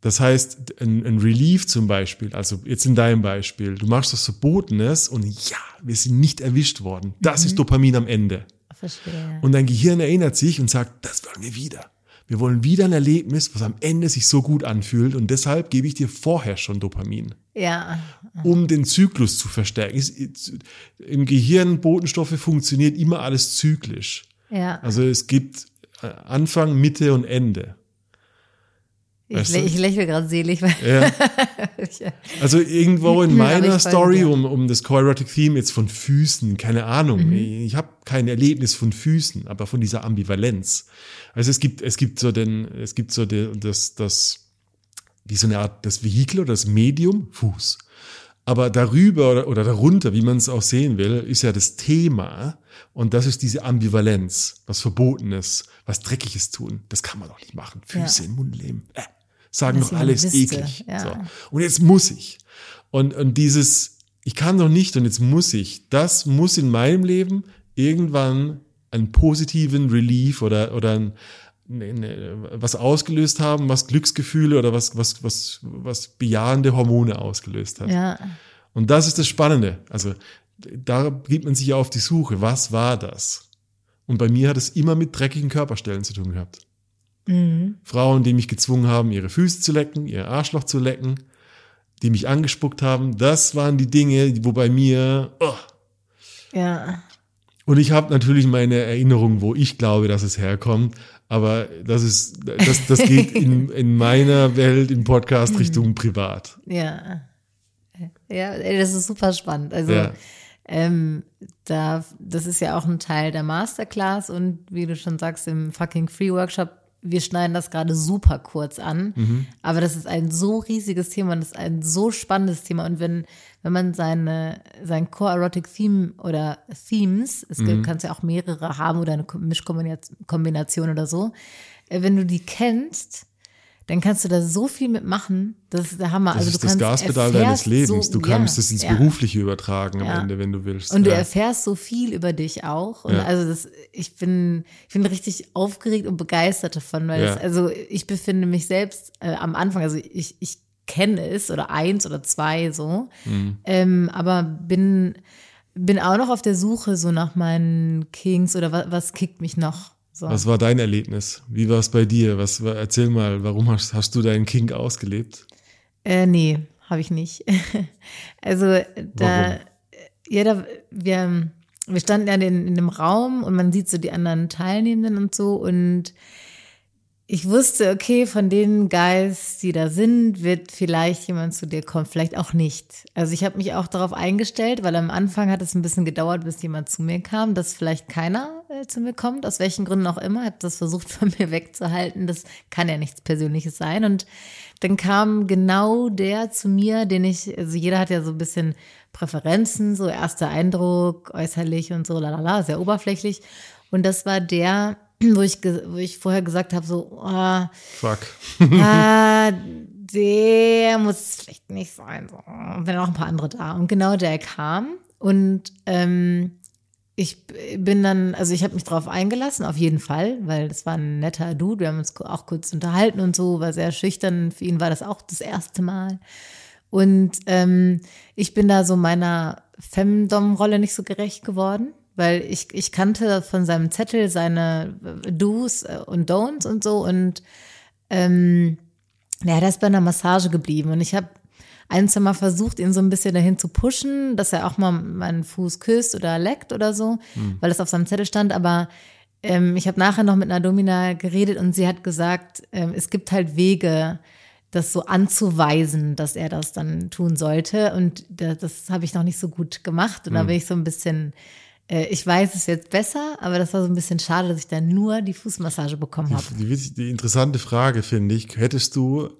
Das heißt, ein, ein, Relief zum Beispiel, also jetzt in deinem Beispiel, du machst was Verbotenes und ja, wir sind nicht erwischt worden. Das mhm. ist Dopamin am Ende. Verstehe. Und dein Gehirn erinnert sich und sagt, das wollen wir wieder. Wir wollen wieder ein Erlebnis, was am Ende sich so gut anfühlt und deshalb gebe ich dir vorher schon Dopamin. Ja. Um den Zyklus zu verstärken. Im Gehirn Botenstoffe funktioniert immer alles zyklisch. Ja. Also es gibt äh, Anfang, Mitte und Ende. Ich, ich lächle gerade selig. Ja. (laughs) Also irgendwo in (laughs) meiner Story, um, um das Coerotic Theme jetzt von Füßen, keine Ahnung. Mhm. Ich habe kein Erlebnis von Füßen, aber von dieser Ambivalenz. Also es gibt, es gibt so den, es gibt so den, das, das, wie so eine Art, das Vehikel oder das Medium, Fuß. Aber darüber oder, oder darunter, wie man es auch sehen will, ist ja das Thema. Und das ist diese Ambivalenz, was Verbotenes, was Dreckiges tun. Das kann man doch nicht machen. Füße ja. im Mund leben. Äh sagen doch alles eklig. Ja. So. Und jetzt muss ich. Und, und dieses, ich kann doch nicht und jetzt muss ich, das muss in meinem Leben irgendwann einen positiven Relief oder, oder ein, ne, ne, was ausgelöst haben, was Glücksgefühle oder was, was, was, was bejahende Hormone ausgelöst hat. Ja. Und das ist das Spannende. Also da gibt man sich ja auf die Suche. Was war das? Und bei mir hat es immer mit dreckigen Körperstellen zu tun gehabt. Frauen, die mich gezwungen haben, ihre Füße zu lecken, ihr Arschloch zu lecken, die mich angespuckt haben, das waren die Dinge, wo bei mir. Oh. Ja. Und ich habe natürlich meine Erinnerung, wo ich glaube, dass es herkommt. Aber das ist, das, das geht in, in meiner Welt im Podcast Richtung privat. Ja. Ja, das ist super spannend. Also, Ja. ähm, da, das ist ja auch ein Teil der Masterclass und wie du schon sagst, im fucking Free Workshop, wir schneiden das gerade super kurz an. Mhm. Aber das ist ein so riesiges Thema und das ist ein so spannendes Thema. Und wenn, wenn man seine, sein Core Erotic Theme oder Themes, es Mhm. gibt, kannst ja auch mehrere haben oder eine Mischkombination oder so, äh, wenn du die kennst, dann kannst du da so viel mitmachen. Das ist der Hammer. Das also ist das Gaspedal deines Lebens. So, du kannst ja, es ins ja. Berufliche übertragen am Ja. Ende, wenn du willst. Und du erfährst so viel über dich auch. Und also das, ich bin, ich bin richtig aufgeregt und begeistert davon, weil das, also ich befinde mich selbst äh, am Anfang, also ich, ich kenne es oder eins oder zwei so, Mhm. ähm, aber bin, bin auch noch auf der Suche so nach meinen Kings oder was, was kickt mich noch. So. Was war dein Erlebnis? Wie war es bei dir? Was war, erzähl mal, warum hast, hast du deinen Kink ausgelebt? Äh, nee, habe ich nicht. (laughs) also da, ja, da, wir, wir standen ja in, in dem Raum und man sieht so die anderen Teilnehmenden und so und ich wusste, okay, von den Guys, die da sind, wird vielleicht jemand zu dir kommen, vielleicht auch nicht. Also ich habe mich auch darauf eingestellt, weil am Anfang hat es ein bisschen gedauert, bis jemand zu mir kam, dass vielleicht keiner äh, zu mir kommt, aus welchen Gründen auch immer. Habe das versucht (laughs) von mir wegzuhalten. Das kann ja nichts Persönliches sein. Und dann kam genau der zu mir, den ich, also jeder hat ja so ein bisschen Präferenzen, so erster Eindruck, äußerlich und so, lalala, sehr oberflächlich. Und das war der, (clears throat) wo ich, wo ich vorher gesagt habe, so, ah, Fuck. ah, (laughs) der muss es vielleicht nicht sein. So. Und wenn auch ein paar andere da. Und genau der kam. Und ähm, ich bin dann, also ich habe mich drauf eingelassen, auf jeden Fall, weil das war ein netter Dude. Wir haben uns auch kurz unterhalten und so, war sehr schüchtern. Für ihn war das auch das erste Mal. Und ähm, ich bin da so meiner Femdom-Rolle nicht so gerecht geworden, weil ich, ich kannte von seinem Zettel seine Do's äh, und Don'ts und so. Und ähm, ja, der ist bei einer Massage geblieben. Und ich habe ein, zwei Mal versucht, ihn so ein bisschen dahin zu pushen, dass er auch mal meinen Fuß küsst oder leckt oder so, weil das auf seinem Zettel stand. Aber ähm, ich habe nachher noch mit einer Domina geredet und sie hat gesagt, ähm, es gibt halt Wege, das so anzuweisen, dass er das dann tun sollte. Und das, das habe ich noch nicht so gut gemacht. Und da bin ich so ein bisschen, äh, ich weiß es jetzt besser, aber das war so ein bisschen schade, dass ich dann nur die Fußmassage bekommen habe. Die, witzig- die interessante Frage finde ich, hättest du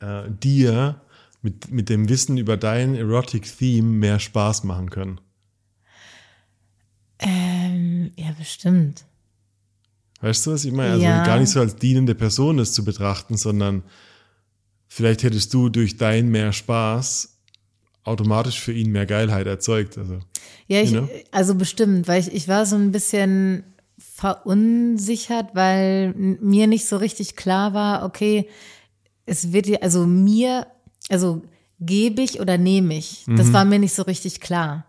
äh, dir mit, mit dem Wissen über dein Erotic Theme mehr Spaß machen können? Ähm, ja, bestimmt. Weißt du, was ich meine? Also Ja. gar nicht so als dienende Person das zu betrachten, sondern vielleicht hättest du durch dein mehr Spaß automatisch für ihn mehr Geilheit erzeugt. Also, Ja, ich, You know? also bestimmt, weil ich, ich war so ein bisschen verunsichert, weil mir nicht so richtig klar war, okay, es wird ja, also mir, also gebe ich oder nehme ich? Das war mir nicht so richtig klar.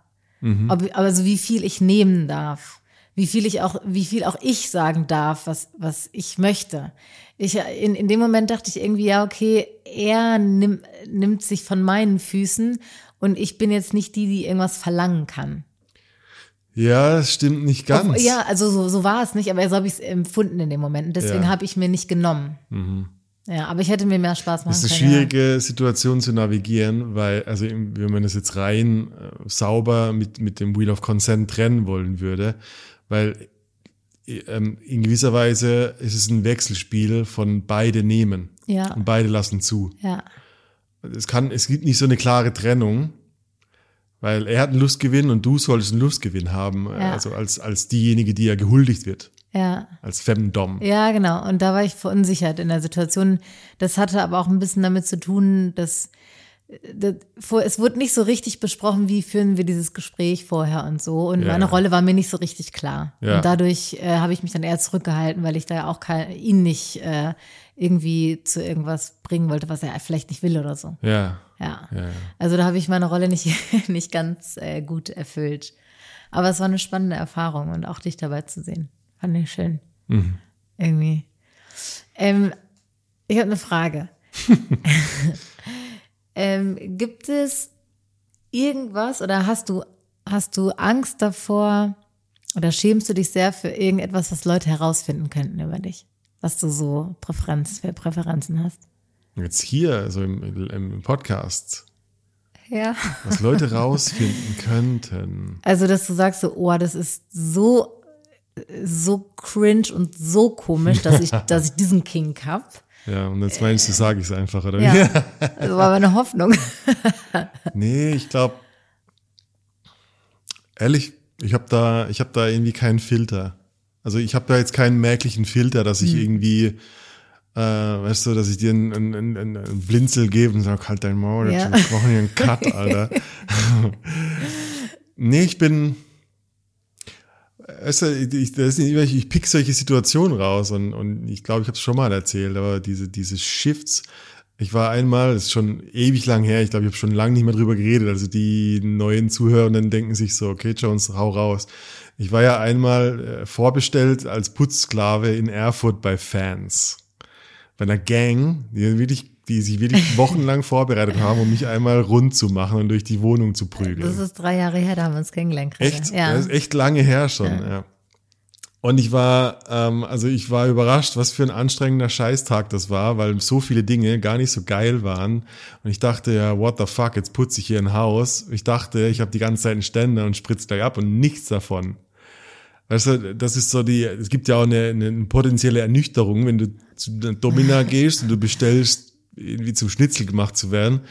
Ob, also wie viel ich nehmen darf. Wie viel ich auch, wie viel auch ich sagen darf, was, was ich möchte. Ich, in, in dem Moment dachte ich irgendwie, ja, okay, er nimm, nimmt sich von meinen Füßen und ich bin jetzt nicht die, die irgendwas verlangen kann. ja, das stimmt nicht ganz. Ja, also so, so war es nicht, aber so habe ich es empfunden in dem Moment. Und deswegen Ja. Mhm. habe ich mir nicht genommen. Ja, aber ich hätte mir mehr Spaß machen Das ist eine können. schwierige Situation zu navigieren, weil, also wenn man das jetzt rein äh, sauber mit, mit dem Wheel of Consent trennen wollen würde, weil äh, ähm, in gewisser Weise ist es ein Wechselspiel von beide nehmen Ja, und beide lassen zu. ja, Es kann, es gibt nicht so eine klare Trennung, weil er hat einen Lustgewinn und du solltest einen Lustgewinn haben, Ja. also als, als diejenige, die ja gehuldigt wird, ja. als Femdom. Ja, genau. Und da war ich verunsichert in der Situation. Das hatte aber auch ein bisschen damit zu tun, dass es wurde nicht so richtig besprochen, wie führen wir dieses Gespräch vorher und so. Und Ja. meine Rolle war mir nicht so richtig klar. Ja. Und dadurch äh, habe ich mich dann eher zurückgehalten, weil ich da ja auch kein, ihn nicht äh, irgendwie zu irgendwas bringen wollte, was er vielleicht nicht will oder so. Ja. Ja. Ja, ja. Also da habe ich meine Rolle nicht, (laughs) nicht ganz äh, gut erfüllt. Aber es war eine spannende Erfahrung und auch dich dabei zu sehen. Fand ich schön. Mhm. Irgendwie. Ähm, ich habe eine Frage. (laughs) ähm, gibt es irgendwas oder hast du, hast du Angst davor oder schämst du dich sehr für irgendetwas, was Leute herausfinden könnten über dich? Was du so Präferenz, für Präferenzen hast? Jetzt hier, so im, im Podcast, Ja. was Leute rausfinden könnten. (laughs) Also, dass du sagst so, oh, das ist so, so cringe und so komisch, dass ich, (laughs) dass ich diesen Kink hab. Ja, und jetzt meinst du, sage ich es einfach, oder wie? Ja. (laughs) Das war meine Hoffnung. (laughs) Nee, ich glaube, ehrlich, ich habe da, ich habe da irgendwie keinen Filter. Also ich habe da jetzt keinen merklichen Filter, dass ich irgendwie, äh, weißt du, dass ich dir einen, einen, einen, einen Blinzel gebe und sage, halt dein Maul, Ja. jetzt machen hier einen Cut, (laughs) Alter. nee, ich bin, ich, das ist nicht, ich pick solche Situationen raus und, und ich glaube, ich habe es schon mal erzählt, aber diese, diese Shifts, ich war einmal, das ist schon ewig lang her, ich glaube, ich habe schon lange nicht mehr drüber geredet, also die neuen Zuhörenden denken sich so, okay, Jones, hau raus. Ich war ja einmal äh, vorbestellt als Putzsklave in Erfurt bei Fans. Bei einer Gang, die, wirklich, die sich wirklich (laughs) wochenlang vorbereitet haben, um mich einmal rund zu machen und durch die Wohnung zu prügeln. Das ist drei Jahre her, da haben wir uns kennengelernt. gerade. Echt? Ja. Das ist echt lange her schon, ja. Und ich war, ähm, also ich war überrascht, was für ein anstrengender Scheißtag das war, weil so viele Dinge gar nicht so geil waren. Und ich dachte ja, what the fuck, jetzt putze ich hier ein Haus. Ich dachte, ich habe die ganze Zeit einen Ständer und spritze gleich ab und nichts davon. Weißt du, das ist so die, es gibt ja auch eine, eine potenzielle Ernüchterung, wenn du zu Domina (laughs) gehst und du bestellst, irgendwie zum Schnitzel gemacht zu werden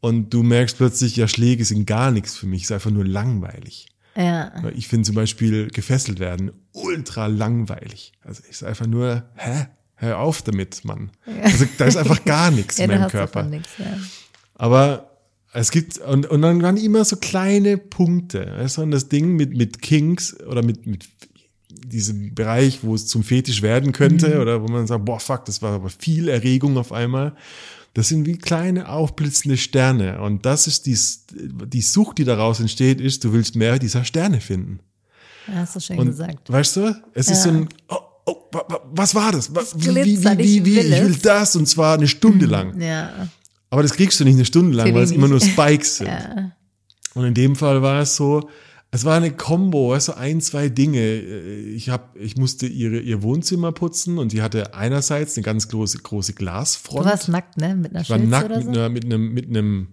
und du merkst plötzlich, ja, Schläge sind gar nichts für mich, ist einfach nur langweilig. ja. Ich finde zum Beispiel gefesselt werden ultra langweilig. Also ist einfach nur, hä? Hör auf damit, Mann. Also da ist einfach gar (laughs) nichts Ja, in meinem Körper. nichts, ja. Aber es gibt, und, und dann waren immer so kleine Punkte. Weißt du, und das Ding mit, mit Kinks oder mit, mit diesem Bereich, wo es zum Fetisch werden könnte, oder wo man sagt, boah, fuck, das war aber viel Erregung auf einmal. Das sind wie kleine aufblitzende Sterne. Und das ist die, die Sucht, die daraus entsteht, ist, du willst mehr dieser Sterne finden. Ja, Hast du schön Und gesagt. weißt du, es ist Ja. so ein, oh, oh, wa- wa- was war das? Was, wie, wie, wie, ich wie, will ich will es. das und zwar eine Stunde lang. Ja. Aber das kriegst du nicht eine Stunde lang, Für weil es immer nur Spikes sind. (laughs) ja. Und in dem Fall war es so, es war eine Combo, weißt du, ein, zwei Dinge. Ich hab, ich musste ihre, ihr Wohnzimmer putzen und sie hatte einerseits eine ganz große, große Glasfront. Du warst nackt, ne? Mit einer ich war nackt oder mit, so? einer, mit einem, mit einem,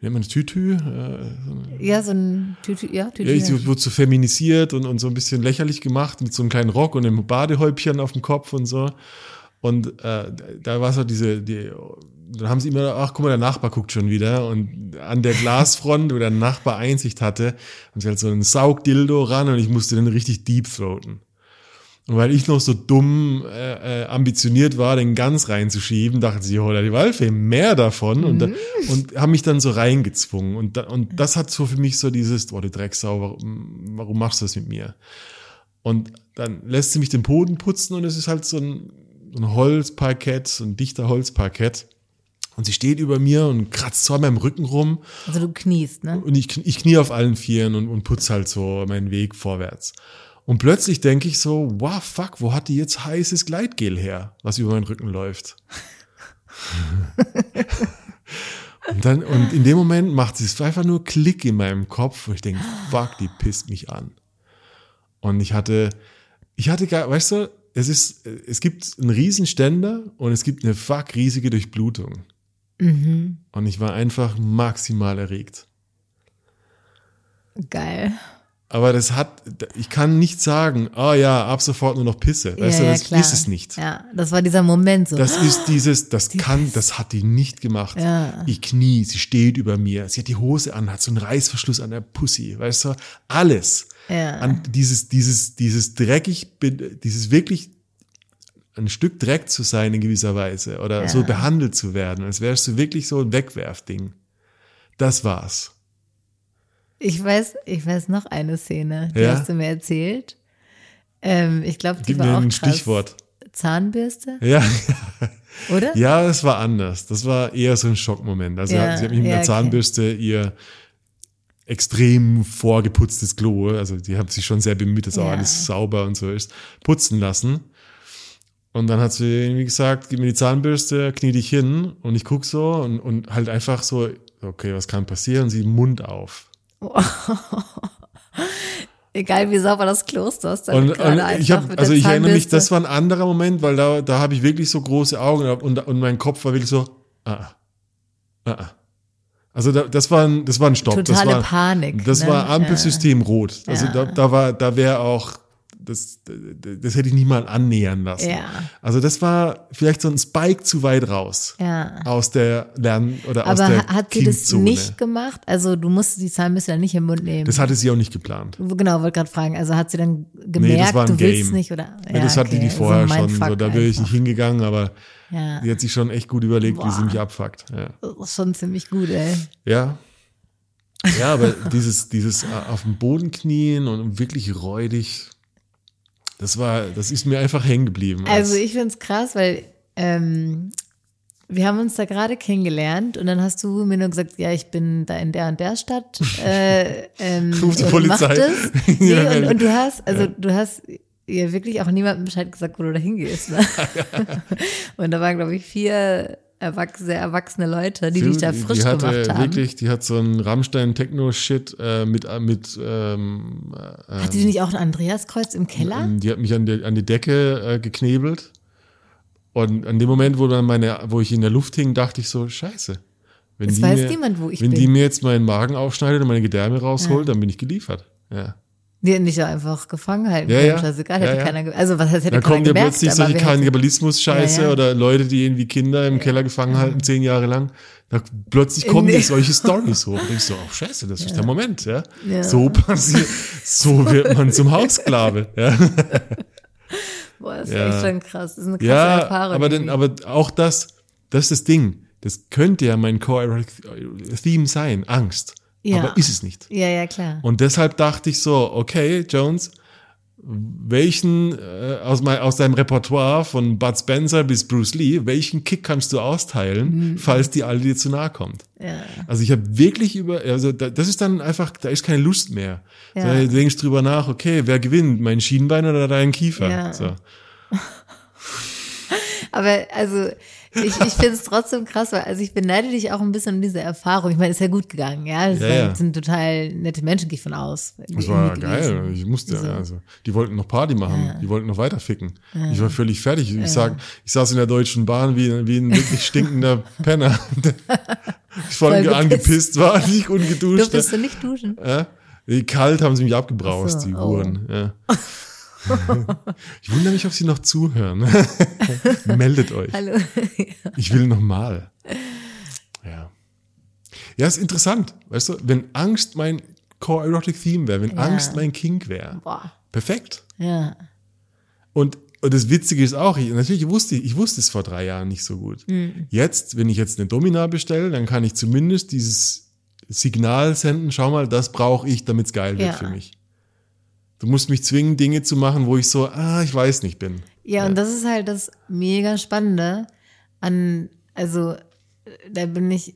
wie nennt man das, Tütü? Äh, Ja, so ein Tütü, ja, Tütü. Ja, ich wurde so feminisiert und, und so ein bisschen lächerlich gemacht mit so einem kleinen Rock und einem Badehäubchen auf dem Kopf und so. Und äh, da war so diese, die, dann haben sie immer, ach guck mal, der Nachbar guckt schon wieder. Und an der Glasfront, (laughs) wo der Nachbar Einsicht hatte, haben sie halt so einen Saugdildo ran und ich musste den richtig deep throaten. Und weil ich noch so dumm äh, äh, ambitioniert war, den ganz reinzuschieben, dachten sie, oh, die Waldfee, mehr davon. Und, da- und haben mich dann so reingezwungen. Und, da, und das hat so für mich so dieses, oh, die Drecksau, warum, warum machst du das mit mir? Und dann lässt sie mich den Boden putzen und es ist halt so ein, ein Holzparkett, so ein dichter Holzparkett. Und sie steht über mir und kratzt so an meinem Rücken rum. Also du kniest, ne? Und ich, ich knie auf allen Vieren und, und putz halt so meinen Weg vorwärts. Und plötzlich denke ich so, wow, fuck, wo hat die jetzt heißes Gleitgel her, was über meinen Rücken läuft? (laughs) und dann, und in dem Moment macht es einfach nur Klick in meinem Kopf, wo ich denke, fuck, die pisst mich an. Und ich hatte, ich hatte gar, weißt du, es ist, es gibt einen riesen Ständer und es gibt eine fuck riesige Durchblutung. Und ich war einfach maximal erregt. Geil. Aber das hat, ich kann nicht sagen, oh ja, ab sofort nur noch Pisse. Weißt ja, du, ja, das klar. ist es nicht. Ja, das war dieser Moment so. Das ist dieses, das kann, das hat die nicht gemacht. Ja. Ich knie, sie steht über mir, sie hat die Hose an, hat so einen Reißverschluss an der Pussy, weißt du, alles. Ja. An dieses, dieses, dieses dreckig, dieses wirklich ein Stück Dreck zu sein in gewisser Weise oder Ja. so behandelt zu werden, als wärst du wirklich so ein Wegwerfding. Das war's. Ich weiß, ich weiß noch eine Szene, die Ja? hast du mir erzählt. Ähm, ich glaube, die Gib war mir auch ein krass. Stichwort. Zahnbürste, Ja, (laughs) oder? ja, das war anders. Das war eher so ein Schockmoment. Also Ja, sie hat mich mit der okay. Zahnbürste ihr extrem vorgeputztes Klo, also die hat sich schon sehr bemüht, dass auch Ja. alles sauber und so ist, putzen lassen. Und dann hat sie irgendwie gesagt, gib mir die Zahnbürste, knie dich hin und ich guck so und, und halt einfach so, okay, was kann passieren? Sie Mund auf. (laughs) Egal wie sauber das Kloster ist, Und, und ich habe, mit also ich erinnere mich, das war ein anderer Moment, weil da, da habe ich wirklich so große Augen und, und mein Kopf war wirklich so, ah, ah, ah. Also da, das war ein, das war ein Stopp. Totale das war, Panik, Das ne? war Ampelsystem rot. Also Ja. da, da war, da wäre auch, das, das hätte ich nicht mal annähern lassen. Ja. Also das war vielleicht so ein Spike zu weit raus. Ja. Aus der Lern- oder aus Aber der ha- hat sie das nicht gemacht? Also du musstest die Zahnbürste dann nicht im Mund nehmen. Das hatte sie auch nicht geplant. genau, wollte gerade fragen. Also hat sie dann gemerkt, Nee, das war ein du willst Game. nicht oder? Ja, das hatte okay. die vorher so ein schon. So, da bin ich nicht hingegangen, aber Ja, die hat sich schon echt gut überlegt, wie sie Boah. mich abfuckt. Ja. das ist schon ziemlich gut, ey. Ja. Ja, aber dieses, dieses äh, auf dem Boden knien und wirklich räudig, das war, das ist mir einfach hängen geblieben. Also ich find's krass, weil ähm, wir haben uns da gerade kennengelernt und dann hast du mir nur gesagt, ja, ich bin da in der und der Stadt. (laughs) Äh, ähm, Ruf die und Polizei. (laughs) Nee, Ja, und, ja. und du hast, also du hast ja wirklich auch niemandem Bescheid gesagt, wo du da hingehst. Ne? (laughs) und da waren, glaube ich, vier erwachsene, sehr erwachsene Leute, die dich da die frisch hatte gemacht haben. wirklich, die hat so einen Rammstein-Techno-Shit äh, mit, äh, mit ähm, äh, Hatte die nicht auch ein Andreaskreuz im Keller? Die hat mich an die, an die Decke äh, geknebelt. Und an dem Moment, wo dann meine, wo ich in der Luft hing, dachte ich so, scheiße. Wenn die weiß mir, niemand, wo ich wenn bin. die mir jetzt meinen Magen aufschneidet und meine Gedärme rausholt, dann bin ich geliefert. Ja. Die hätten dich ja einfach gefangen halten Ja, ja. Scheißegal, Ja, hätte ja. keiner, ge- also was heißt, hätte Dann keiner kommen ja gemerkt, plötzlich solche Kannibalismus-Scheiße Ja, ja. oder Leute, die irgendwie Kinder im Keller gefangen halten, zehn Jahre lang. Da plötzlich kommen Nee. solche Stories hoch. Und ich so, oh scheiße, das ist der Moment, ja. Ja. So passiert, so wird man zum Haussklave. Ja, (laughs) Boah, das ist Ja. echt schon krass. Das ist eine krasse ja Erfahrung. aber, irgendwie. aber auch das, das ist das Ding. Das könnte ja mein Core-Theme sein, Angst. Ja. Aber ist es nicht. ja, ja, klar. Und deshalb dachte ich so, okay, Jones, welchen äh, aus, mein, aus deinem Repertoire von Bud Spencer bis Bruce Lee, welchen Kick kannst du austeilen, falls die alle dir zu nahe kommt? Ja. Also ich habe wirklich über, also da, das ist dann einfach, da ist keine Lust mehr. Ja. Da denkst du drüber nach, okay, wer gewinnt, mein Schienbein oder dein Kiefer? Ja. So. (laughs) Aber also ich, ich finde es trotzdem krass, weil also ich beneide dich auch ein bisschen um diese Erfahrung. Ich meine, ist ja gut gegangen, ja. Das Ja, ja. sind total nette Menschen, gehe ich von aus. Das war geil. gewesen. Ich musste, So. also, die wollten noch Party machen. Die wollten noch weiter ficken. Ich war völlig fertig. Ich sag, ich saß in der Deutschen Bahn wie, wie ein wirklich stinkender (laughs) Penner. ich voll Voll angepisst war, nicht ungeduscht. Durftest du nicht duschen? Ja? Wie Kalt haben sie mich abgebraust, so, die oh. Uhren. Ja. (laughs) (laughs) ich wundere mich, ob sie noch zuhören. (laughs) Meldet euch. Hallo. (laughs) Ich will noch mal. Ja. Ja, ist interessant. Weißt du, wenn Angst mein Core Erotic Theme wäre, wenn Ja. Angst mein Kink wäre. Perfekt. Ja. Und, und das Witzige ist auch, ich, natürlich wusste ich, ich wusste es vor drei Jahren nicht so gut. Mhm. Jetzt, wenn ich jetzt eine Domina bestelle, dann kann ich zumindest dieses Signal senden, schau mal, das brauche ich, damit es geil wird Ja. für mich. Du musst mich zwingen, Dinge zu machen, wo ich so, ah, ich weiß nicht bin. Ja, und das ist halt das mega Spannende an, also da bin ich,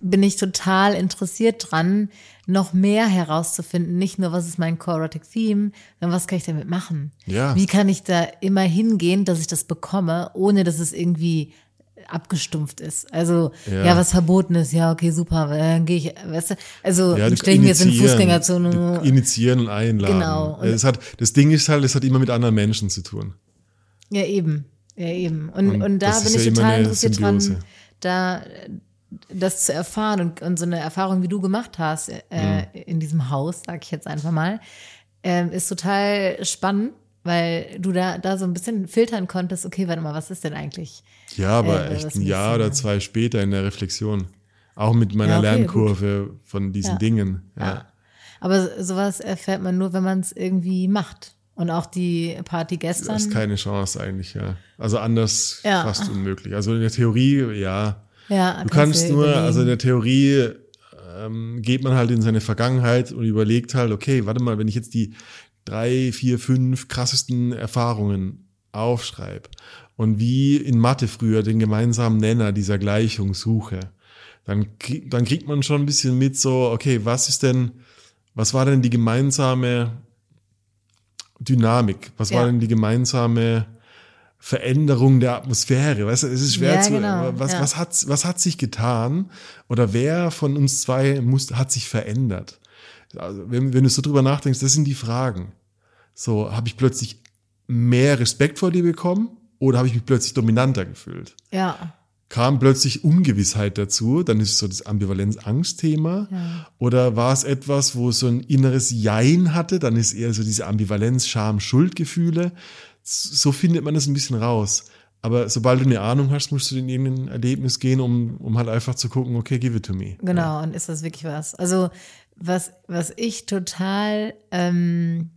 bin ich total interessiert dran, noch mehr herauszufinden. Nicht nur, was ist mein Core Erotic Theme, sondern was kann ich damit machen? Ja. Wie kann ich da immer hingehen, dass ich das bekomme, ohne dass es irgendwie abgestumpft ist. Also, Ja. ja, was verboten ist, ja, okay, super, dann gehe ich, weißt du, also Ja, ich stelle mir jetzt in. Fußgängerzone. Initiieren und einladen. Genau. Und- Es hat, das Ding ist halt, es hat immer mit anderen Menschen zu tun. Ja, eben. Ja, eben. Und, Und und, da bin ich ja total interessiert dran, da äh, das zu erfahren und, und so eine Erfahrung, wie du gemacht hast äh, Mhm. in diesem Haus, sag ich jetzt einfach mal, ähm, ist total spannend, weil du da, da so ein bisschen filtern konntest, okay, warte mal, was ist denn eigentlich? Ja, aber Äh, echt ein Jahr oder zwei später in der Reflexion. Auch mit meiner Ja, okay, Lernkurve von diesen Ja. Dingen. Ja. Ja. Aber sowas erfährt man nur, wenn man es irgendwie macht. Und auch die Party Du gestern. hast keine Chance eigentlich, ja. Also anders Ja. fast unmöglich. Also in der Theorie, ja. ja, Du kannst dir nur, überlegen. also in der Theorie ähm, geht man halt in seine Vergangenheit und überlegt halt, okay, warte mal, wenn ich jetzt die drei, vier, fünf krassesten Erfahrungen aufschreibe und wie in Mathe früher den gemeinsamen Nenner dieser Gleichung suche, dann, krieg, dann kriegt man schon ein bisschen mit so, okay, was ist denn, was war denn die gemeinsame Dynamik? Was Ja. war denn die gemeinsame Veränderung der Atmosphäre? Weißt du, es ist schwer Ja, zu, genau, was, ja. was hat, was hat sich getan? Oder wer von uns zwei muss, hat sich verändert? Also, wenn, wenn du so drüber nachdenkst, das sind die Fragen. So, habe ich plötzlich mehr Respekt vor dir bekommen oder habe ich mich plötzlich dominanter gefühlt? Ja. Kam plötzlich Ungewissheit dazu, dann ist es so das Ambivalenz-Angst-Thema. Oder war es etwas, wo es so ein inneres Jein hatte, dann ist eher so diese Ambivalenz, Scham, Schuldgefühle. So findet man das ein bisschen raus. Aber sobald du eine Ahnung hast, musst du in irgendein Erlebnis gehen, um, um halt einfach zu gucken, okay, give it to me. Genau, und ist das wirklich was? Also, was, was ich total ähm,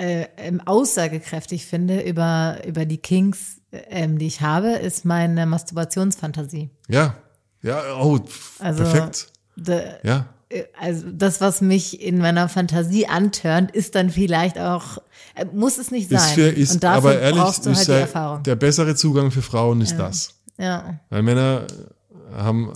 äh, ähm, aussagekräftig finde über, über die Kings, ähm, die ich habe, ist meine Masturbationsfantasie. Ja, ja, oh, Also, perfekt. De, Ja, äh, also das, was mich in meiner Fantasie antörnt, ist dann vielleicht auch, äh, muss es nicht sein. ist für, ist, und dafür aber ehrlich, brauchst du ist halt die der, Erfahrung. der bessere Zugang für Frauen ist das. ja. Weil Männer haben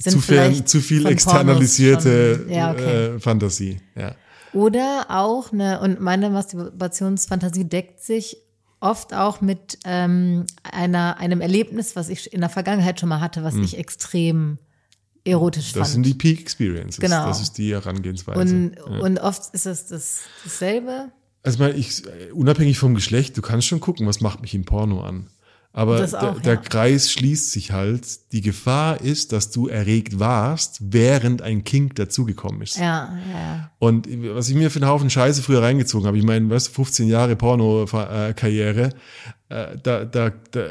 zu viel, zu viel externalisierte schon- ja, okay. äh, Fantasie. Ja. Oder auch eine, und meine Masturbationsfantasie deckt sich oft auch mit ähm, einer, einem Erlebnis, was ich in der Vergangenheit schon mal hatte, was ich extrem erotisch Hm. Das fand. sind die Peak Experiences. Genau. Das ist die Herangehensweise. und, und oft ist es das, dasselbe. also ich meine, ich, unabhängig vom Geschlecht, du kannst schon gucken, was macht mich im Porno an. Aber Das der, auch, der ja. Kreis schließt sich halt. Die Gefahr ist, dass du erregt warst, während ein Kink dazugekommen ist. Ja, ja. Und was ich mir für einen Haufen Scheiße früher reingezogen habe, ich meine, weißt du, 15 Jahre Porno-Karriere, äh, da, da, da,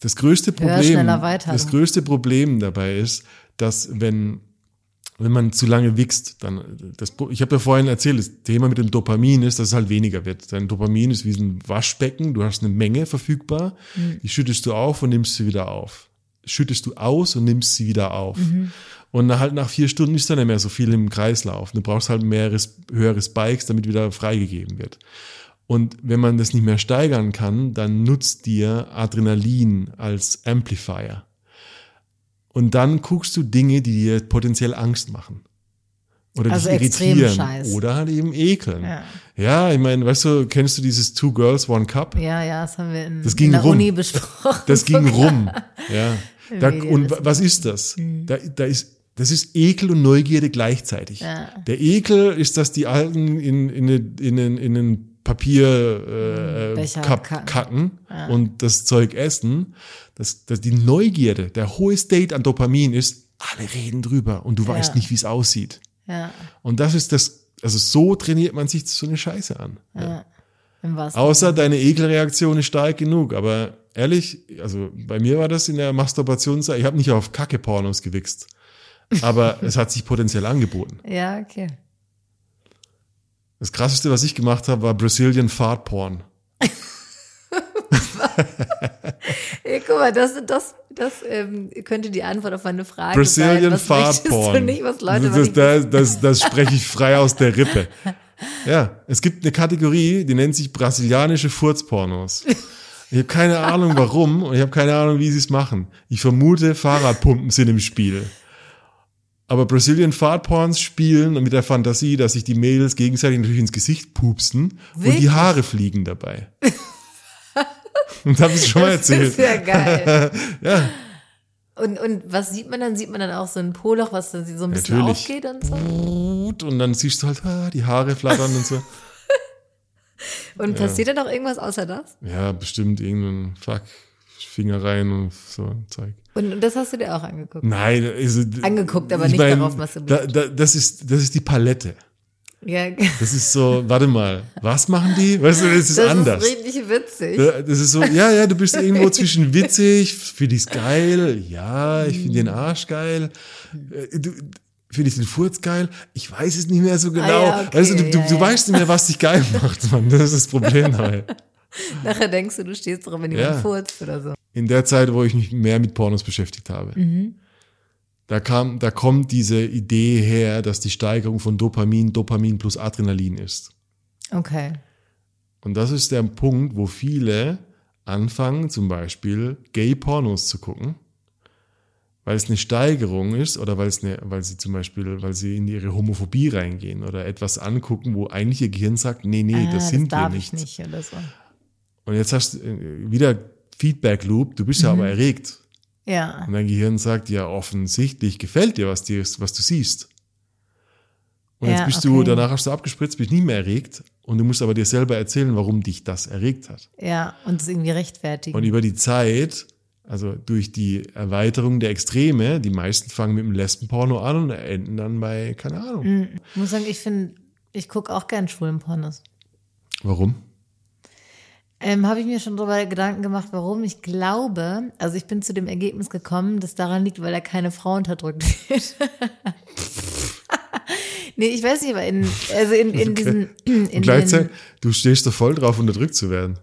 das größte Problem, schneller weiter, das größte Problem dabei ist, dass wenn wenn man zu lange wichst, dann das, Pro- ich habe ja vorhin erzählt, das Thema mit dem Dopamin ist, dass es halt weniger wird. Dein Dopamin ist wie ein Waschbecken, du hast eine Menge verfügbar, die schüttest du auf und nimmst sie wieder auf. Schüttest du aus und nimmst sie wieder auf. Und nach- halt nach vier Stunden ist dann nicht mehr so viel im Kreislauf. Du brauchst halt mehr, höhere Spikes, damit wieder freigegeben wird. Und wenn man das nicht mehr steigern kann, dann nutzt dir Adrenalin als Amplifier. Und dann guckst du Dinge, die dir potenziell Angst machen. Oder Also dich irritieren. Scheiß. Oder halt eben ekeln. Ja. Ja, ich meine, weißt du, kennst du dieses Two Girls, One Cup? Ja, ja, das haben wir in, Das ging in der rum. Uni besprochen. Das ging (laughs) rum. Ja. Da, und was ist das? Da, da ist, das ist Ekel und Neugierde gleichzeitig. Ja. Der Ekel ist, dass die Alten in, in, in, in, in, in einen Papier äh, Becher Cup kacken. kacken und das Zeug essen. Das, das, die Neugierde, der hohe State an Dopamin ist, alle reden drüber und du weißt nicht, wie es aussieht. ja, Und das ist das, also so trainiert man sich so eine Scheiße an. ja. Außer deine Ekelreaktion ist stark genug. Aber ehrlich, also bei mir war das in der Masturbationszeit, ich habe nicht auf Kacke-Pornos gewichst. Aber (laughs) es hat sich potenziell angeboten. Ja, okay. Das krasseste, was ich gemacht habe, war Brazilian Fart Porn. (laughs) Ey, guck mal, das, das, das ähm, könnte die Antwort auf meine Frage Brazilian sein. Fart Porn. nicht, was Leute das, was das, das, das (laughs) spreche ich frei aus der Rippe. Ja, es gibt eine Kategorie, die nennt sich brasilianische Furzpornos. Ich habe keine Ahnung warum und ich habe keine Ahnung, wie sie es machen. Ich vermute, Fahrradpumpen sind im Spiel. Aber Brazilian Fart Porns spielen mit der Fantasie, dass sich die Mädels gegenseitig natürlich ins Gesicht pupsen und die Wirklich? Haare fliegen dabei. (laughs) und habe ich schon mal Das erzählt. ist ja geil. (laughs) Ja, Und, und was sieht man dann? Sieht man dann auch so ein Poloch, was dann so ein bisschen Natürlich. aufgeht und so? gut. Und dann siehst du halt, ah, die Haare flattern und so. (laughs) Und passiert dann auch irgendwas außer das? Ja, bestimmt irgendein Fuck, Finger rein und so Zeug. Und, das hast du dir auch angeguckt? Nein, also, Angeguckt, aber ich nicht darauf masturbiert. Da, da, das ist, das ist die Palette. Ja, (laughs) Das ist so, warte mal, was machen die? Weißt du, das ist das anders. ist richtig witzig. Ja, Das ist so, ja, ja, du bist irgendwo zwischen witzig, finde ich's geil, ja, ich finde den Arsch geil, äh, du, finde ich den Furz geil, ich weiß es nicht mehr so genau. Ah ja, okay, weißt du, du, du, ja, du ja. weißt nicht mehr, was dich geil (laughs) macht, Mann, das ist das Problem dabei. (laughs) Nachher denkst du, du stehst drauf, wenn Ja. jemand furzt oder so. in der Zeit, wo ich mich mehr mit Pornos beschäftigt habe. Da kam, da kommt diese Idee her, dass die Steigerung von Dopamin Dopamin plus Adrenalin ist. Okay. Und das ist der Punkt, wo viele anfangen, zum Beispiel Gay-Pornos zu gucken, weil es eine Steigerung ist oder weil es eine, weil sie zum Beispiel, weil sie in ihre Homophobie reingehen oder etwas angucken, wo eigentlich ihr Gehirn sagt, nee, nee, Ah, das sind wir nicht. ich nicht oder so. Und jetzt hast du äh, wieder Feedback Loop, du bist ja aber erregt. Ja. Und dein Gehirn sagt, ja, offensichtlich gefällt dir, was, dir, was du siehst. Und Ja, jetzt bist du, okay. danach hast du abgespritzt, bist nie mehr erregt und du musst aber dir selber erzählen, warum dich das erregt hat. Ja, und es irgendwie rechtfertigen. Und über die Zeit, also durch die Erweiterung der Extreme, die meisten fangen mit dem Lesbenporno an und enden dann bei, keine Ahnung. Ich muss sagen, ich finde, ich gucke auch gern schwulen Pornos. Warum? Ähm, Habe ich mir schon darüber Gedanken gemacht, warum? Ich glaube, also ich bin zu dem Ergebnis gekommen, dass daran liegt, weil da keine Frau unterdrückt wird. (laughs) nee, ich weiß nicht, aber in, also in, in diesen, in Und gleichzeitig, du stehst da voll drauf, unterdrückt zu werden.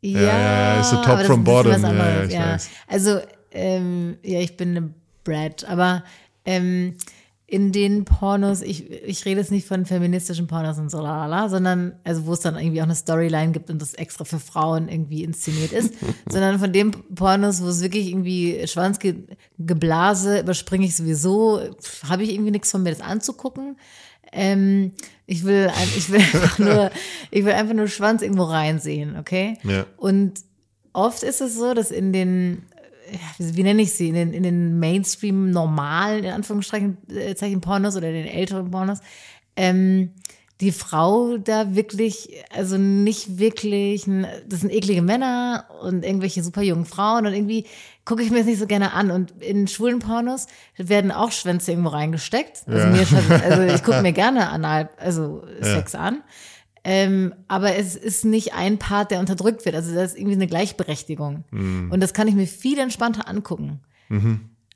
Ja, ja, ja, ist so top from bottom. Ja, ja, ich weiß. Also, ähm, ja, ich bin eine Brat, aber ähm, in den Pornos, ich, ich rede jetzt nicht von feministischen Pornos und so, lalala, sondern, also wo es dann irgendwie auch eine Storyline gibt und das extra für Frauen irgendwie inszeniert ist, (laughs) sondern von den Pornos, wo es wirklich irgendwie Schwanzgeblase überspringe ich sowieso, habe ich irgendwie nichts von mir, das anzugucken. Ähm, ich will, ich will einfach (laughs) nur, ich will einfach nur Schwanz irgendwo reinsehen, okay? Ja. Und oft ist es so, dass in den, wie nenne ich sie, in den, in den Mainstream normalen, in Anführungsstrichen, äh, Zeichen Pornos oder den älteren Pornos, ähm, die Frau da wirklich, also nicht wirklich, das sind eklige Männer und irgendwelche super jungen Frauen und irgendwie gucke ich mir das nicht so gerne an. Und in schwulen Pornos werden auch Schwänze irgendwo reingesteckt. Also, Ja. mir also ich gucke (laughs) mir gerne anal, also Sex an. Ähm, aber es ist nicht ein Part, der unterdrückt wird. Also das ist irgendwie eine Gleichberechtigung. Und das kann ich mir viel entspannter angucken.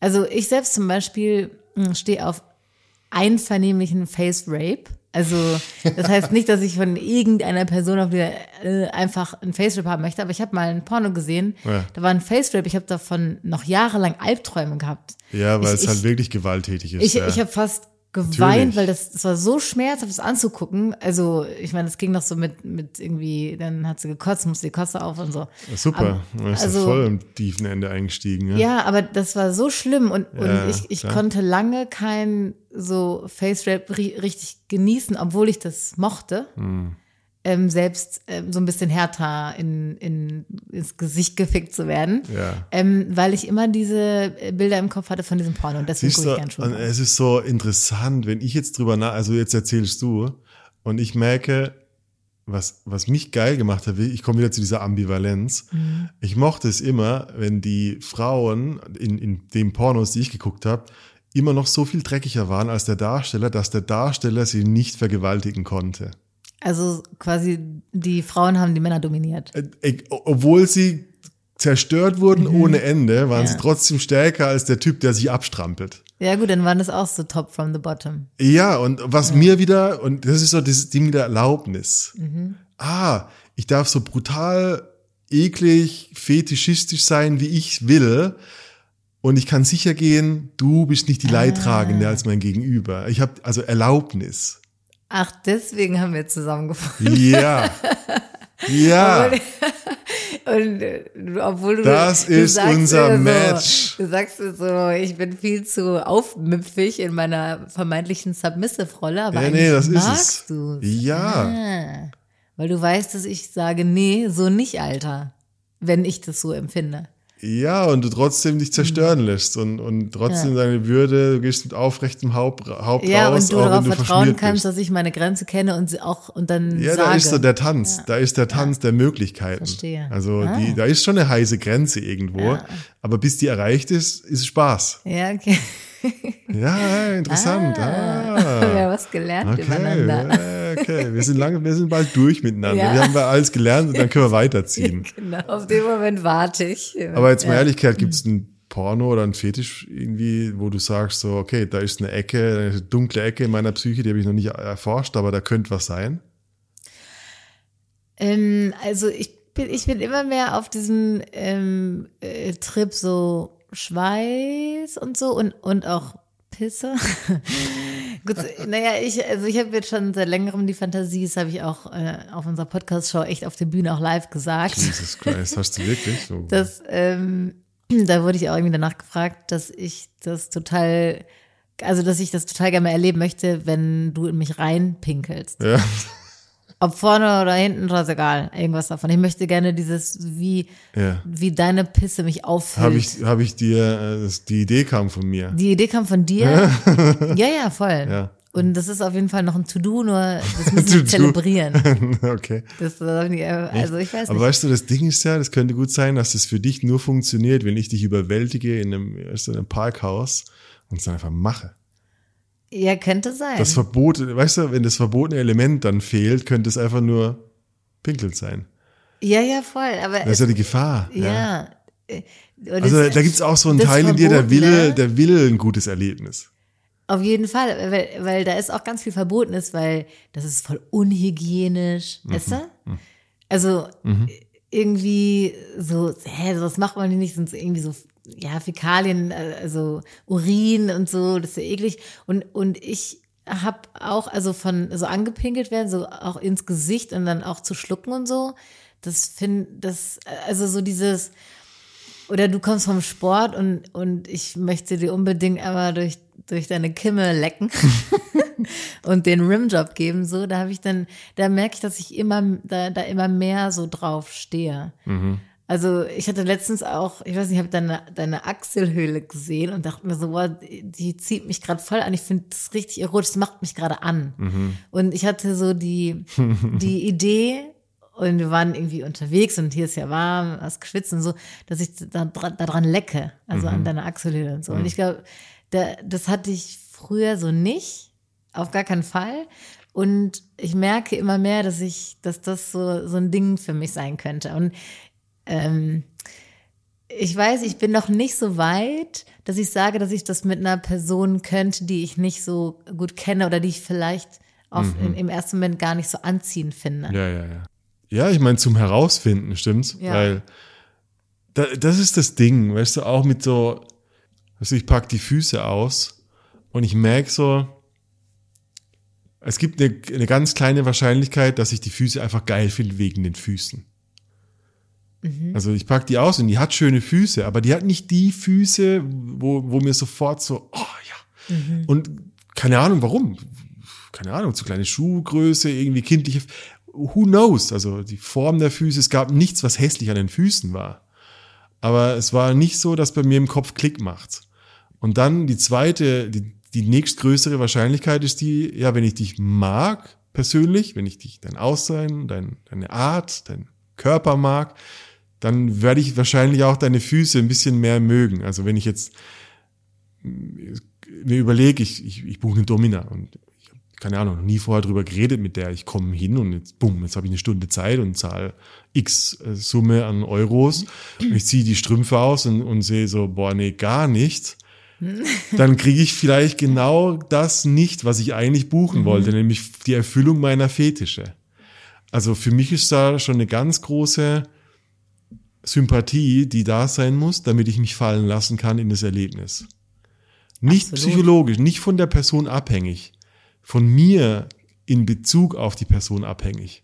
Also ich selbst zum Beispiel mh, stehe auf einvernehmlichen Face Rape. Also das heißt nicht, dass ich von irgendeiner Person auf der äh, einfach ein Face Rape haben möchte, aber ich habe mal ein Porno gesehen, Ja. da war ein Face Rape, ich habe davon noch jahrelang Albträume gehabt. Ja, weil Ich- es halt ich- wirklich gewalttätig ist. Ich, ja. ich habe fast geweint, Natürlich. weil das, das war so schmerzhaft, das anzugucken. Also, ich meine, das ging noch so mit, mit irgendwie, dann hat sie gekotzt, musste die Kotze auf und so. Super, Aber- man ist also- voll im tiefen Ende eingestiegen. Ja? Ja, aber das war so schlimm und, Ja, und ich, ich klar. konnte lange kein so Face Rap ri richtig genießen, obwohl ich das mochte. Hm. Ähm, selbst ähm, so ein bisschen härter in, in, ins Gesicht gefickt zu werden. Ja. Ähm, weil ich immer diese Bilder im Kopf hatte von diesem Porno und deswegen gucke ich gern schon. es ist so interessant, wenn ich jetzt drüber nach, also jetzt erzählst du und ich merke, was, was mich geil gemacht hat, ich komme wieder zu dieser Ambivalenz. Mhm. Ich mochte es immer, wenn die Frauen in, in den Pornos, die ich geguckt habe, immer noch so viel dreckiger waren als der Darsteller, dass der Darsteller sie nicht vergewaltigen konnte. Also quasi die Frauen haben die Männer dominiert. Äh, Obwohl sie zerstört wurden ohne Ende, waren Mhm. Ja. sie trotzdem stärker als der Typ, der sie abstrampelt. Ja gut, dann waren das auch so top from the bottom. Ja, und was mir wieder, und das ist so dieses Ding der Erlaubnis. Mhm. Ah, ich darf so brutal, eklig, fetischistisch sein, wie ich will. Und ich kann sicher gehen, du bist nicht die Ah. Leidtragende als mein Gegenüber. Ich habe also Erlaubnis. Ach, deswegen haben wir zusammengefunden. Ja. Ja. Und du- obwohl du Das du ist sagst unser so, Match. Du sagst mir so, ich bin viel zu aufmüpfig in meiner vermeintlichen Submissive-Rolle, aber Ja, nee, das ist magst es. du Ja. Ah, weil du weißt, dass ich sage, nee, so nicht, Alter. Wenn ich das so empfinde. Ja, und du trotzdem dich zerstören lässt und, und trotzdem Mhm. Ja. deine Würde, du gehst mit aufrechtem Haupt, Haupt Ja, raus, und du darauf du vertrauen kannst, bist. dass ich meine Grenze kenne und sie auch und dann Ja, sage. da ist so der Tanz. Da ist der Tanz der Möglichkeiten. Verstehe. Also Ah. die, da ist schon eine heiße Grenze irgendwo. Aber bis die erreicht ist, ist Spaß. ja, okay. Ja, interessant. Ah, (laughs) wir haben Ah. was gelernt Okay, übereinander. Okay. Wir sind lange, wir sind bald durch miteinander. Ja. Wir haben ja alles gelernt und dann können wir (laughs) weiterziehen. Genau, auf den Moment warte ich. Aber jetzt mal Ja. Ehrlichkeit, gibt es ein Porno oder ein Fetisch irgendwie, wo du sagst so, okay, da ist eine Ecke, eine dunkle Ecke in meiner Psyche, die habe ich noch nicht erforscht, aber da könnte was sein. Ähm, also ich bin, ich bin immer mehr auf diesem ähm, äh, Trip so Schweiß und so und, und auch Pisse. (laughs) Gut, naja, ich, also ich habe jetzt schon seit längerem die Fantasie, das habe ich auch äh, auf unserer Podcast-Show echt auf der Bühne auch live gesagt. Jesus Christ, hast du wirklich? So. (laughs) Das, ähm, da wurde ich auch irgendwie danach gefragt, dass ich das total, also dass ich das total gerne mal erleben möchte, wenn du in mich reinpinkelst. ja. Ob vorne oder hinten, ist egal, irgendwas davon. Ich möchte gerne dieses, wie, Ja. wie deine Pisse mich auffüllt. Habe ich, hab ich dir, äh, das, die Idee kam von mir. Die Idee kam von dir. (laughs) ja, ja, voll. Ja. Und das ist auf jeden Fall noch ein To-Do, nur das (laughs) müssen wir zelebrieren. (laughs) okay. Das, nicht- also ich weiß Aber nicht. weißt du, das Ding ist ja, das könnte gut sein, dass das für dich nur funktioniert, wenn ich dich überwältige in einem, du, in einem Parkhaus und es dann einfach mache. Ja, könnte sein. Das Verbot, weißt du, wenn das verbotene Element dann fehlt, könnte es einfach nur Pinkel sein. ja, ja, voll. Aber Das ist ja die Gefahr. ja. Und Also es- da gibt's auch so einen Teil in dir, der will, der will ein gutes Erlebnis. Auf jeden Fall, weil, weil da ist auch ganz viel Verbotenes, weil das ist voll unhygienisch, Mhm. weißt du? Also irgendwie so, hä, sowas macht man nicht, sind irgendwie so, ja, Fäkalien, äh, also Urin und so, das ist ja eklig. Und, und ich hab auch, also von so angepinkelt werden, so auch ins Gesicht und dann auch zu schlucken und so, das finde, das, also so dieses, oder du kommst vom Sport und, und ich möchte dir unbedingt einmal durch, durch deine Kimme lecken (laughs) und den Rimjob geben, so, da habe ich dann, da merke ich, dass ich immer, da, da immer mehr so drauf stehe. Also ich hatte letztens auch, ich weiß nicht, ich habe deine, deine Achselhöhle gesehen und dachte mir so, boah, die zieht mich gerade voll an. Ich finde das richtig erotisch, das macht mich gerade an. Und ich hatte so die, die (laughs) Idee, und wir waren irgendwie unterwegs und hier ist ja warm, hast geschwitzt und so, dass ich da, da dran lecke, also an deiner Achselhöhle und so. Und ich glaube, da, das hatte ich früher so nicht, auf gar keinen Fall. Und ich merke immer mehr, dass ich, dass das so, so ein Ding für mich sein könnte. Und ähm, ich weiß, ich bin noch nicht so weit, dass ich sage, dass ich das mit einer Person könnte, die ich nicht so gut kenne oder die ich vielleicht auf, in, im ersten Moment gar nicht so anziehend finde. Ja, ja, ja. Ja, ich meine, zum Herausfinden, stimmt's? Ja. Weil da, das ist das Ding, weißt du, auch mit so, du, ich pack die Füße aus und ich merke so, es gibt eine, eine ganz kleine Wahrscheinlichkeit, dass ich die Füße einfach geil finde wegen den Füßen. Also ich pack die aus und die hat schöne Füße, aber die hat nicht die Füße, wo, wo mir sofort so, oh ja. Und keine Ahnung warum. Keine Ahnung, zu kleine Schuhgröße, irgendwie kindliche. Who knows? Also die Form der Füße, es gab nichts, was hässlich an den Füßen war. Aber es war nicht so, dass bei mir im Kopf Klick macht. Und dann die zweite, die, die nächstgrößere Wahrscheinlichkeit ist die, ja, wenn ich dich mag, persönlich, wenn ich dich, dein Aussehen, dein, deine Art, dein Körper mag, dann werde ich wahrscheinlich auch deine Füße ein bisschen mehr mögen. Also wenn ich jetzt mir überlege, ich, ich, ich buche eine Domina und ich habe, keine Ahnung, noch nie vorher drüber geredet mit der, ich komme hin und jetzt, bumm, jetzt habe ich eine Stunde Zeit und zahle x äh, Summe an Euros. Und ich ziehe die Strümpfe aus und, und sehe so, boah, nee, gar nicht. (laughs) Dann kriege ich vielleicht genau das nicht, was ich eigentlich buchen wollte, nämlich die Erfüllung meiner Fetische. Also für mich ist da schon eine ganz große Sympathie, die da sein muss, damit ich mich fallen lassen kann in das Erlebnis. Nicht Absolut. psychologisch, nicht von der Person abhängig, von mir in Bezug auf die Person abhängig.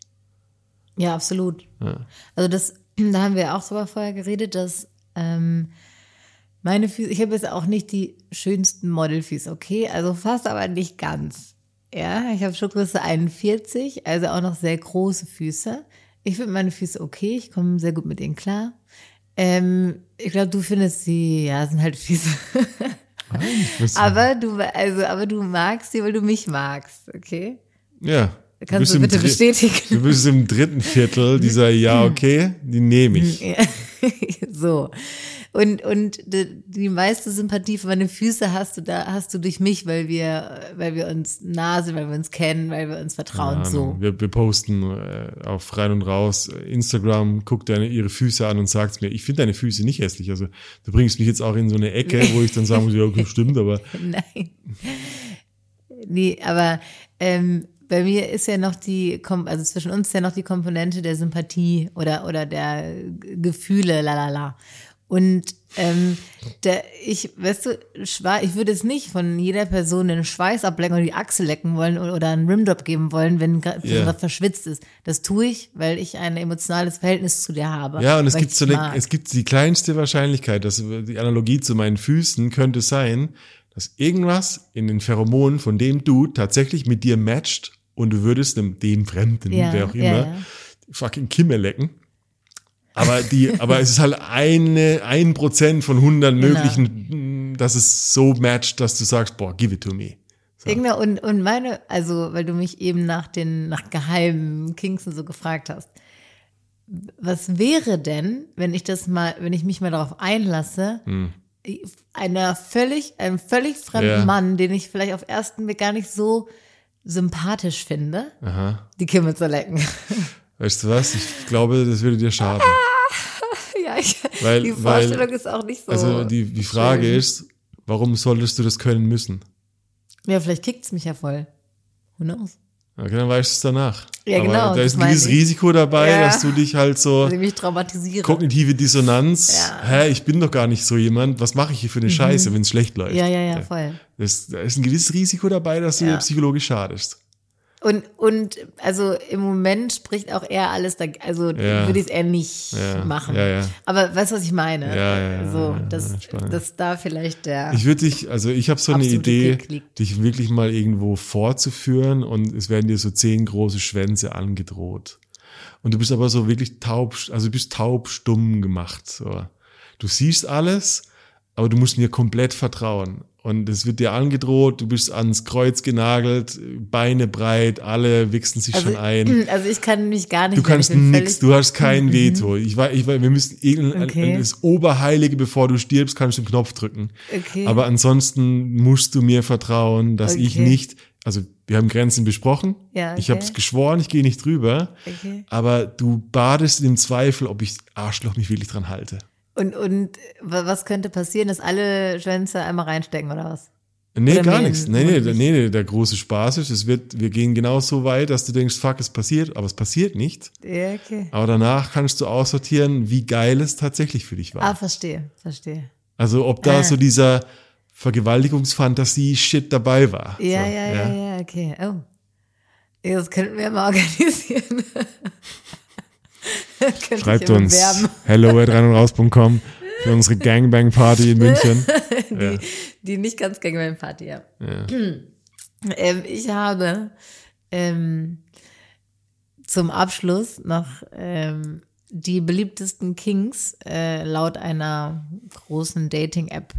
Ja, absolut. Ja. Also das, (clears throat) da haben wir auch sogar vorher geredet, dass ähm, meine Füße, ich habe jetzt auch nicht die schönsten Modelfüße, okay? Also fast, aber nicht ganz. Ja, ich habe Schuhgröße 41, also auch noch sehr große Füße. Ich finde meine Füße okay, ich komme sehr gut mit ihnen klar. Ähm, ich glaube, du findest sie, ja, sind halt Füße. (laughs) aber du, also, aber du magst sie, weil du mich magst, okay? Ja. Kannst du im bitte bestätigen? Du bist im dritten Viertel dieser Ja, okay, die nehme ich. (laughs) (laughs) So. Und, und die, meiste Sympathie für meine Füße hast du da, hast du durch mich, weil wir, weil wir uns nah sind, weil wir uns kennen, weil wir uns vertrauen, Keine so. Ahnung. Wir, wir posten äh, auf rein und raus äh, Instagram, guck deine ihre Füße an und sagst mir, ich finde deine Füße nicht hässlich. Also du bringst mich jetzt auch in so eine Ecke, wo ich dann sagen muss, ja, okay, (laughs) stimmt, aber Nein. Nee, aber ähm, bei mir ist ja noch die, also zwischen uns ist ja noch die Komponente der Sympathie oder, oder der Gefühle, lalala. Und ähm, der, ich, weißt du, ich würde es nicht von jeder Person den Schweiß ablecken oder die Achse lecken wollen oder, einen Rimjob geben wollen, wenn Ja. gerade verschwitzt ist. Das tue ich, weil ich ein emotionales Verhältnis zu dir habe. Ja, und es gibt so eine, es gibt die kleinste Wahrscheinlichkeit, dass die Analogie zu meinen Füßen könnte sein, dass irgendwas in den Pheromonen von dem Dude tatsächlich mit dir matcht und du würdest dem, dem Fremden, Ja, wer auch ja, immer, ja. fucking Kimme lecken. Aber die, aber es ist halt eine, ein Prozent von hundert Genau. möglichen, dass es so matcht, dass du sagst, boah, give it to me. Genau, und, und meine, also, weil du mich eben nach den, nach geheimen Kings und so gefragt hast. Was wäre denn, wenn ich das mal, wenn ich mich mal darauf einlasse, einer völlig, einem völlig fremden Hm. Ja. Mann, den ich vielleicht auf ersten Blick gar nicht so sympathisch finde, Aha. die Kimme zu lecken. Weißt du was? Ich glaube, das würde dir schaden. (laughs) ja, ich, Weil- die weil- Vorstellung ist auch nicht so. Also die, die Frage schön. ist, warum solltest du das können müssen? Ja, vielleicht kickt's mich ja voll. Who knows? Okay, dann weißt du es danach. Ja, Aber genau, Da ist ein gewisses. Risiko dabei, Ja. dass du dich halt so Dass ich mich traumatisiere. kognitive Dissonanz, Ja. Mhm. hä, ich bin doch gar nicht so jemand, was mache ich hier für eine Scheiße, wenn es schlecht läuft? Ja, ja, ja, voll. Das, da ist ein gewisses Risiko dabei, dass du dir psychologisch schadest. Und, und also im Moment spricht auch eher alles, da, also Ja. würde ich es eher nicht Ja, machen. ja. Aber weißt du, was ich meine? Ja, ja, so, dass, dass da vielleicht der. Ich würde dich, also ich habe so eine Idee, dich wirklich mal irgendwo vorzuführen und es werden dir so zehn große Schwänze angedroht. Und du bist aber so wirklich taub, also du bist taub stumm gemacht. So. Du siehst alles, aber du musst mir komplett vertrauen. Und es wird dir angedroht, du bist ans Kreuz genagelt, Beine breit, alle wichsen sich also, schon ein. (clears throat) also ich kann mich gar nicht. Du kannst ich völlig- du hast kein Veto. Ich weiß, ich weiß, wir müssen Okay. das Oberheilige, bevor du stirbst, kannst du den Knopf drücken. Okay. Aber ansonsten musst du mir vertrauen, dass ich Okay. nicht, also wir haben Grenzen besprochen. Ja, Ich okay. habe es geschworen, ich gehe nicht drüber. Okay. Aber du badest im Zweifel, ob ich Arschloch mich wirklich dran halte. Und, und wa- was könnte passieren, dass alle Schwänze einmal reinstecken oder was? Nee, Oder gar nichts. Nee, nee, nee, nee, der große Spaß ist, es wird, wir gehen genau so weit, dass du denkst, fuck, es passiert, aber es passiert nicht. Ja, okay. Aber danach kannst du aussortieren, wie geil es tatsächlich für dich war. Ah, verstehe, verstehe. Also ob da Ah. so dieser Vergewaltigungsfantasie-Shit dabei war. Ja, so, ja, ja, ja, okay. Oh. Das könnten wir mal (laughs) organisieren. (laughs) Schreibt ja uns bewerben. hello at rein und raus.com für unsere Gangbang-Party in (laughs) München. Die, die nicht ganz Gangbang-Party, ja. Ja. (clears throat) Ähm, ich habe ähm, zum Abschluss noch ähm, die beliebtesten Kings äh, laut einer großen Dating-App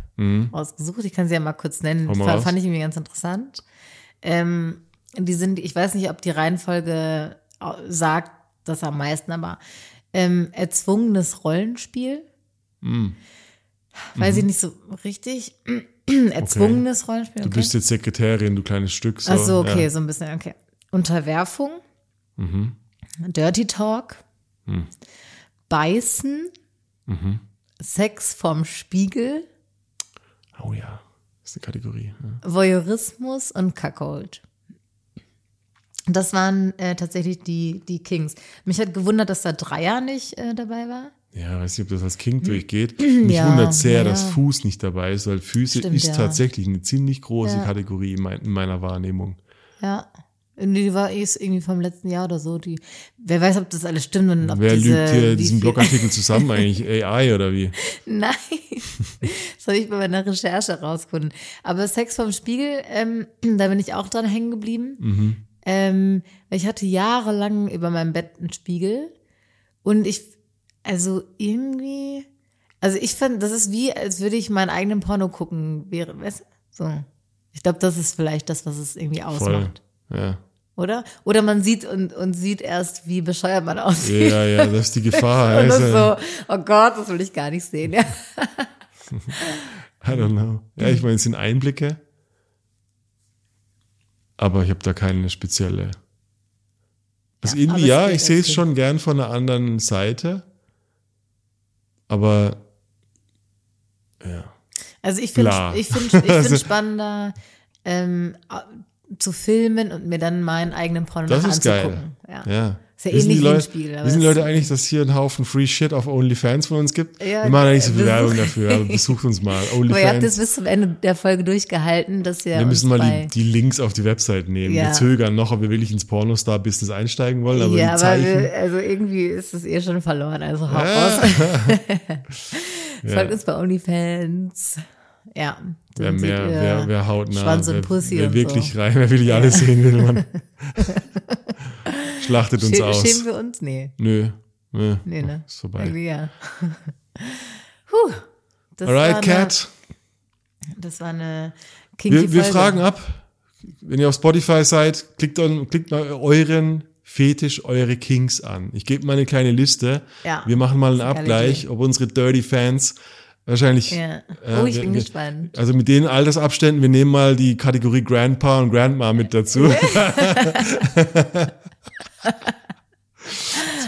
ausgesucht. Ich kann sie ja mal kurz nennen. Mhm. Fand, fand ich irgendwie ganz interessant. Ähm, die sind, ich weiß nicht, ob die Reihenfolge au- sagt das am meisten, aber ähm, erzwungenes Rollenspiel. Mhm. Weiß ich nicht so richtig. (clears throat) Erzwungenes Rollenspiel. Du okay. bist jetzt Sekretärin, du kleines Stück. So. Ach so, okay, Ja. so ein bisschen, okay. Unterwerfung, Mhm. Dirty Talk, Beißen, Mhm. Sex vom Spiegel, Oh ja, ist eine Kategorie. Ja. Voyeurismus und Cuckold. Das waren äh, tatsächlich die, die Kings. Mich hat gewundert, dass da Dreier nicht äh, dabei war. Ja, weiß nicht, ob das als King durchgeht. (clears throat) Mich Ja, wundert sehr, ja. dass Fuß nicht dabei ist, weil Füße Stimmt, ist ja. tatsächlich eine ziemlich große. Kategorie in, mein, in meiner Wahrnehmung. Ja. Die war ist irgendwie vom letzten Jahr oder so. Die, wer weiß, ob das alles stimmt und ob Wer diese, lügt hier diesen Blogartikel (laughs) zusammen eigentlich? AI oder wie? (laughs) Nein, das habe ich bei meiner Recherche rausgefunden. Aber Sex vom Spiegel, ähm, (clears throat) da bin ich auch dran hängen geblieben. Mhm. Ähm, ich hatte jahrelang über meinem Bett einen Spiegel und ich, also irgendwie, also ich fand, das ist wie, als würde ich meinen eigenen Porno gucken, wäre, weißt du? So. Ich glaube, das ist vielleicht das, was es irgendwie Voll. ausmacht. Ja. Oder? Oder man sieht und, und sieht erst, wie bescheuert man aussieht. ja, ja, das ist die Gefahr. (laughs) Und das Also, so, oh Gott, das will ich gar nicht sehen. Ja. (laughs) I don't know. Ja, ich meine, es sind Einblicke. Aber ich habe da keine spezielle. Also Ja, irgendwie, ja, ich sehe es schon gern von einer anderen Seite. Aber ja. Also ich finde ich finde ich (laughs) Also- finde spannender ähm, zu filmen und mir dann meinen eigenen Porno Das ist geil. anzugucken. Ja. Ja. Ist ja Wissen ähnlich die Leute, Spiegel, aber wissen die das- Leute eigentlich, dass hier ein Haufen Free Shit auf OnlyFans von uns gibt? Ja, wir machen nicht so viel besuch- Werbung dafür, aber besucht uns mal. (laughs) Aber ihr habt OnlyFans. bis zum Ende der Folge durchgehalten, dass ihr Wir müssen mal die, die Links auf die Website nehmen. Ja. Wir zögern noch, ob wir wirklich ins Pornostar-Business einsteigen wollen, aber ja, die aber wir, also irgendwie ist es eh schon verloren, also hau raus. (laughs) Folgt uns bei OnlyFans. Ja. Wer mehr, ihr wer, wer haut nach, Schwanz und wer, Pussy wer und wirklich so. rein, wer wirklich alles sehen will, man. (laughs) Schlachtet uns Schä aus. Schämen wir uns? Nee. Nö. Nö. Nee, ne? Ist vorbei. Irgendwie ja. (laughs) Puh. Das war Alright, eine, Cat. Das war eine kinky Wir, wir Folge. fragen ab. Wenn ihr auf Spotify seid, klickt, dann, klickt euren Fetisch, eure Kings an. Ich gebe mal eine kleine Liste. Ja, Wir machen mal einen Abgleich, ob unsere Dirty Fans wahrscheinlich. Ja. äh, Oh, ich wir- bin wir- gespannt. Also mit den Altersabständen, wir nehmen mal die Kategorie Grandpa und Grandma mit dazu. (laughs) (laughs)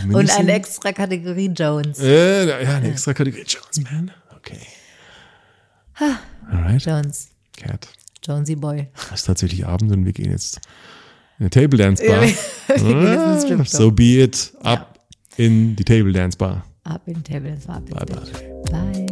Und eine in- extra Kategorie Jones. Äh, ja, eine extra Kategorie. Jones, man. Okay. Alright, Jones. Cat. Jonesy Boy. Es ist tatsächlich Abend und wir gehen jetzt in eine Table Dance Bar. (laughs) Stripclub. so be it. Ab in die Table Dance Bar. Ab in den Table, das war Bye bye.